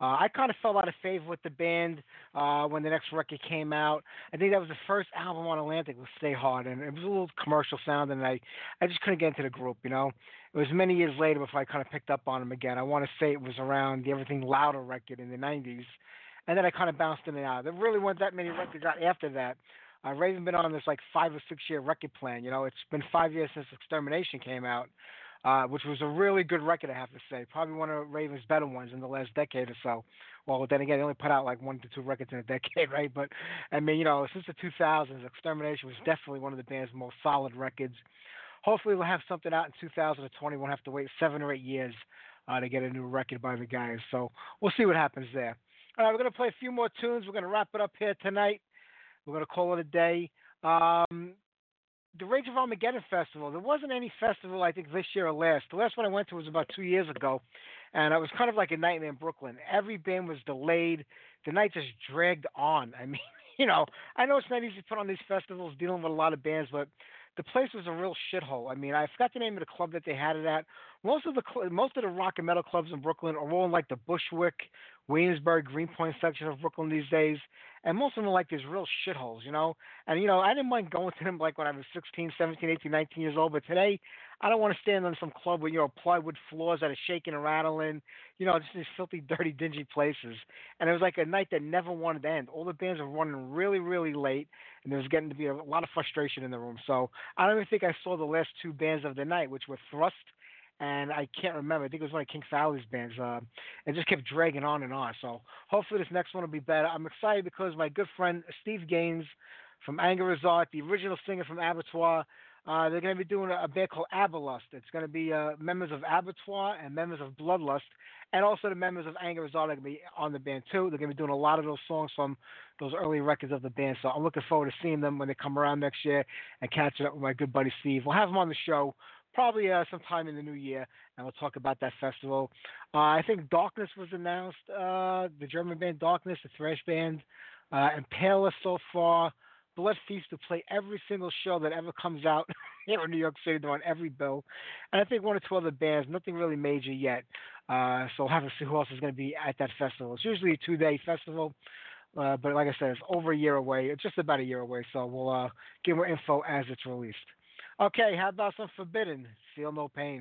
Uh, I kind of fell out of favor with the band uh, when the next record came out. I think that was the first album on Atlantic with Stay Hard, and it was a little commercial sound, and I, I just couldn't get into the group. You know, it was many years later before I kind of picked up on them again. I want to say it was around the Everything Louder record in the '90s, and then I kind of bounced in and out. There really weren't that many records out after that. Uh, Raven been on this like five or six year record plan. You know, it's been five years since Extermination came out, uh, which was a really good record, I have to say. Probably one of Raven's better ones in the last decade or so. Well, then again, they only put out like one to two records in a decade, right? But I mean, you know, since the 2000s, Extermination was definitely one of the band's most solid records. Hopefully, we'll have something out in 2020. We'll have to wait seven or eight years uh, to get a new record by the guys. So we'll see what happens there. All right, we're going to play a few more tunes. We're going to wrap it up here tonight. We're going to call it a day. Um, the Rage of Armageddon Festival. There wasn't any festival, I think, this year or last. The last one I went to was about two years ago, and it was kind of like a nightmare in Brooklyn. Every band was delayed. The night just dragged on. I mean, you know, I know it's not easy to put on these festivals dealing with a lot of bands, but the place was a real shithole. I mean, I forgot the name of the club that they had it at. Most of the most of the rock and metal clubs in Brooklyn are all in like the Bushwick, Williamsburg, Greenpoint section of Brooklyn these days, and most of them are like these real shitholes, you know. And you know, I didn't mind going to them like when I was 16, 17, 18, 19 years old, but today I don't want to stand on some club with you know plywood floors that are shaking and rattling, you know, just these filthy, dirty, dingy places. And it was like a night that never wanted to end. All the bands were running really, really late, and there was getting to be a lot of frustration in the room. So I don't even think I saw the last two bands of the night, which were Thrust and I can't remember. I think it was one of King Fowley's bands. Uh, it just kept dragging on and on. So hopefully this next one will be better. I'm excited because my good friend Steve Gaines from Anger As Art, the original singer from Abattoir, uh, they're going to be doing a, a band called Abalust. It's going to be uh, members of Abattoir and members of Bloodlust, and also the members of Anger As Art are going to be on the band too. They're going to be doing a lot of those songs from those early records of the band. So I'm looking forward to seeing them when they come around next year and catching up with my good buddy Steve. We'll have him on the show probably uh, sometime in the new year, and we'll talk about that festival. Uh, I think Darkness was announced, uh, the German band Darkness, the thrash band, uh, Impaler so far. Blood Feast to play every single show that ever comes out here in New York City. They're on every bill. And I think one or two other bands, nothing really major yet. Uh, so we'll have to see who else is going to be at that festival. It's usually a two day festival. Uh, but like I said, it's over a year away. It's just about a year away. So we'll uh, get more info as it's released. Okay, how about some Forbidden? Feel no pain.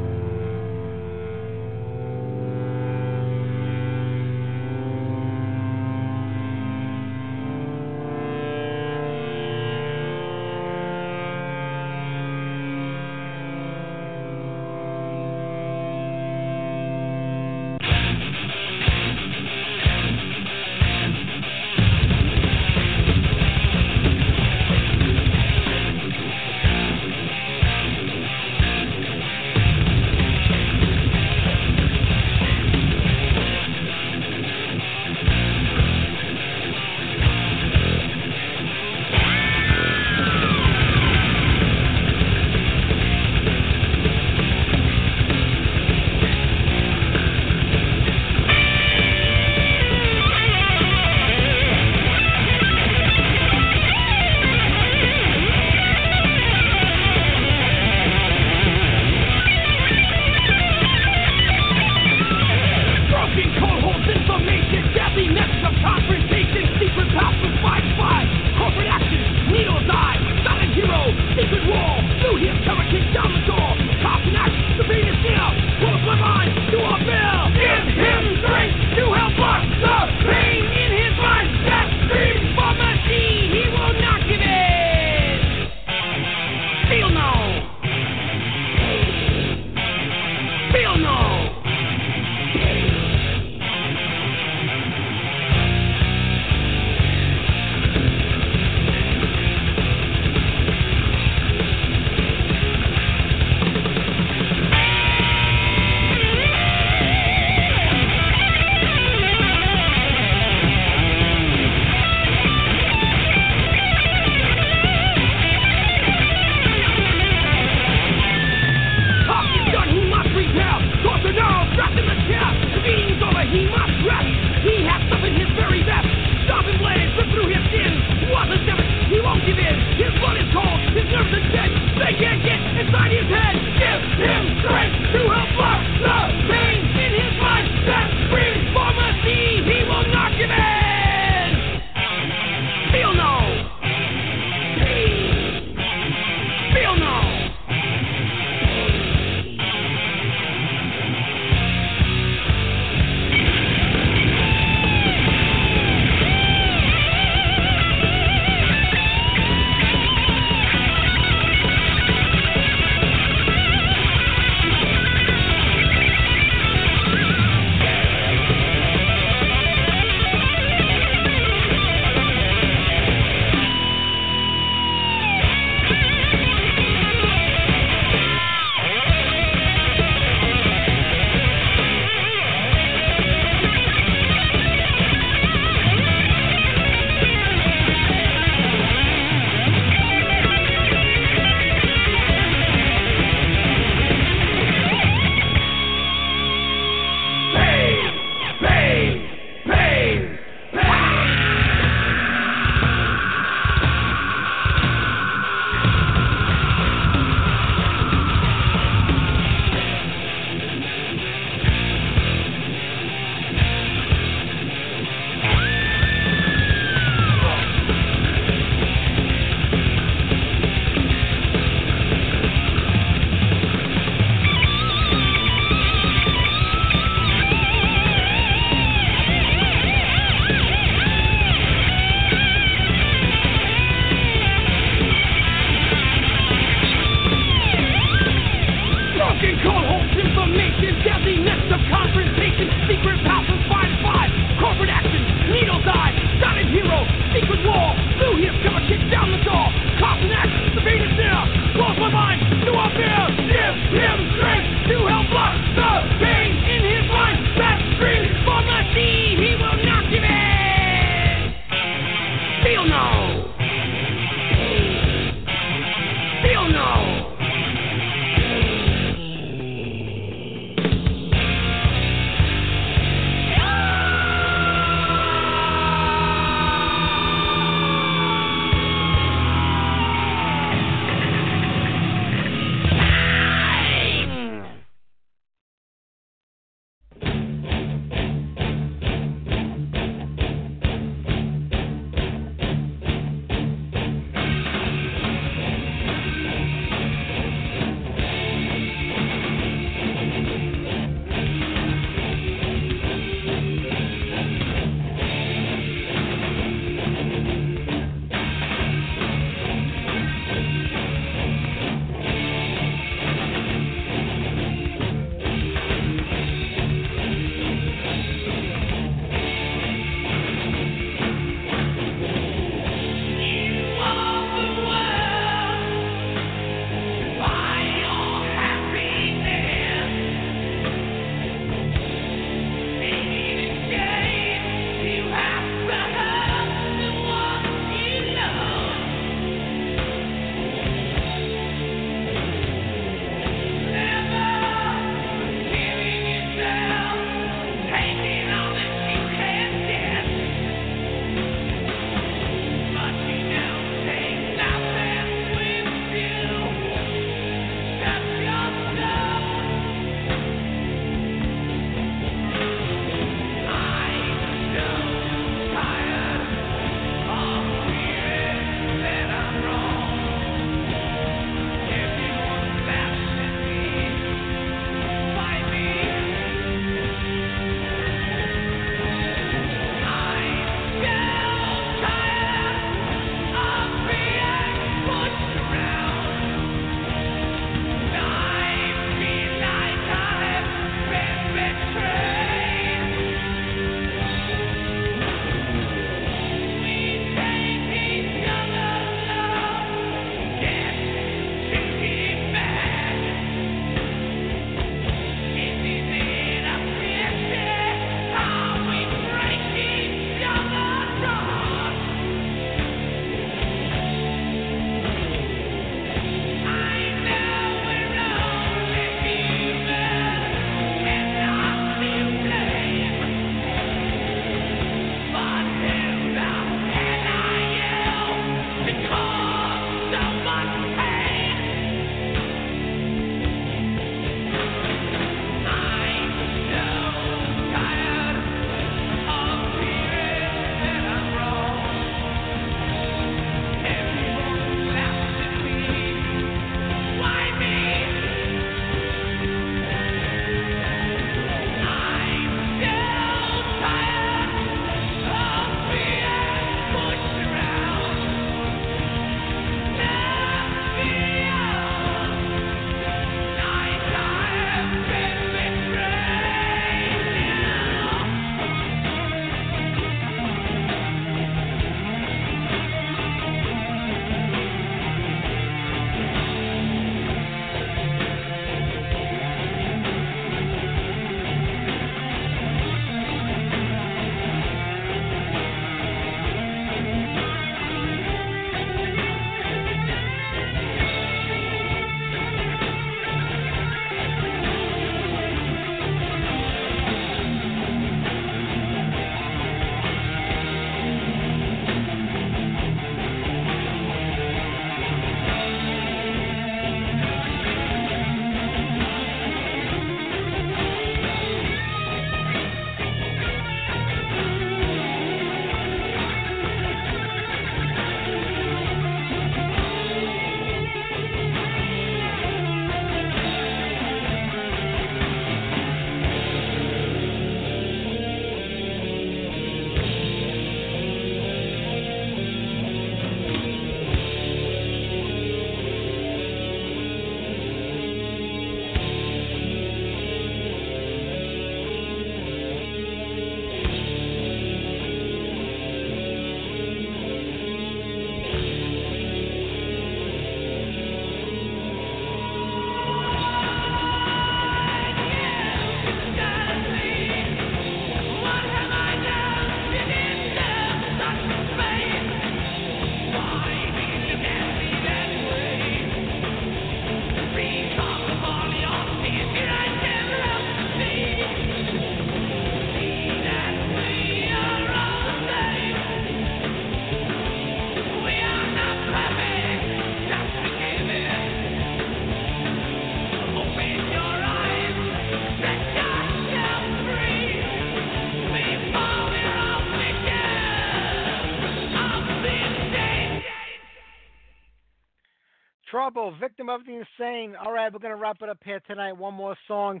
Victim of the Insane. All right, we're going to wrap it up here tonight. One more song,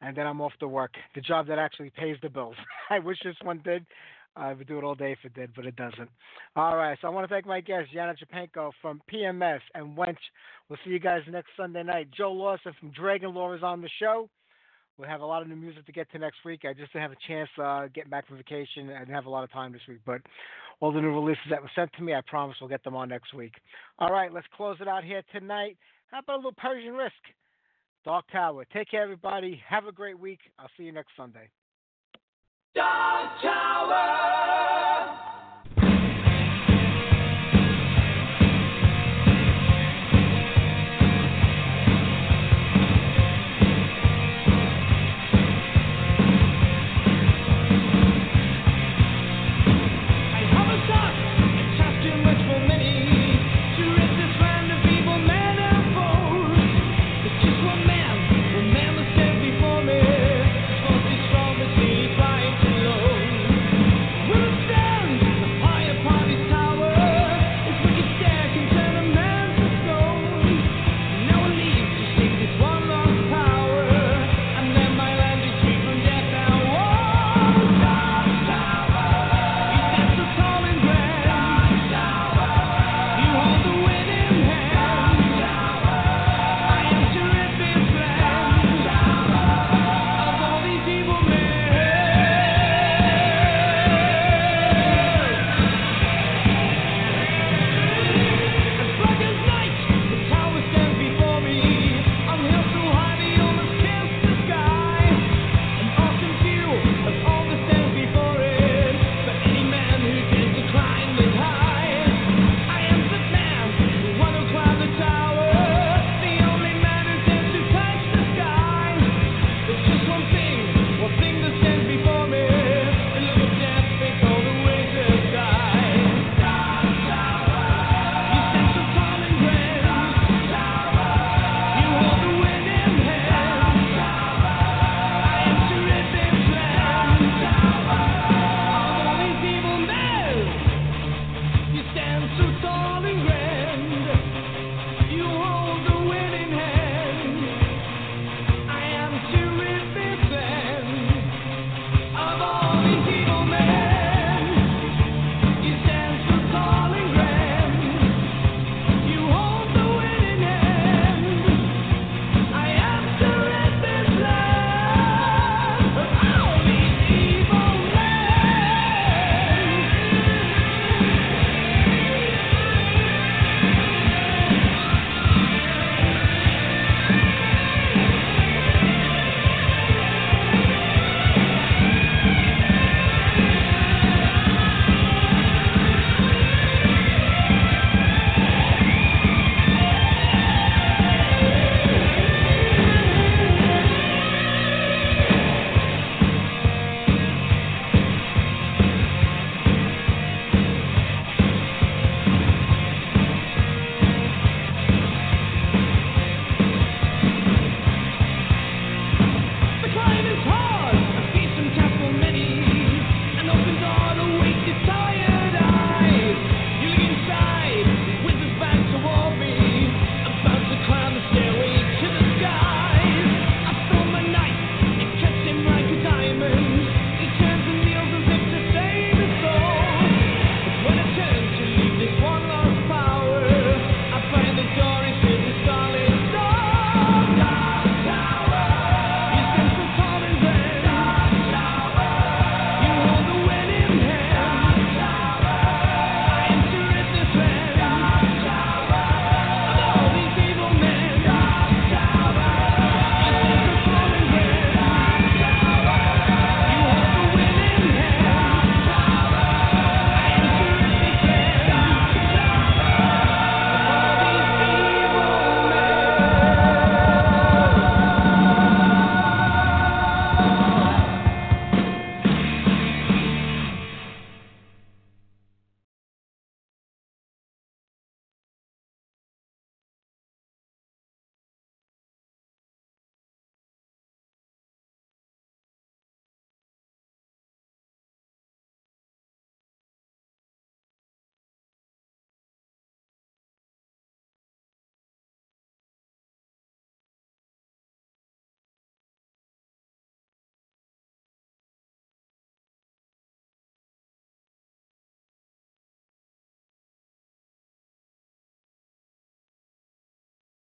and then I'm off to work. The job that actually pays the bills. I wish this one did. I would do it all day if it did, but it doesn't. All right, so I want to thank my guest, Yana Chupenko from PMS and Wench. We'll see you guys next Sunday night. Joe Lawson from Dragon Law is on the show. We'll have a lot of new music to get to next week. I just didn't have a chance uh, getting back from vacation. I didn't have a lot of time this week, but all the new releases that were sent to me, I promise we'll get them on next week. All right, let's close it out here tonight. How about a little Persian Risk? Dark Tower. Take care, everybody. Have a great week. I'll see you next Sunday. Dark Tower.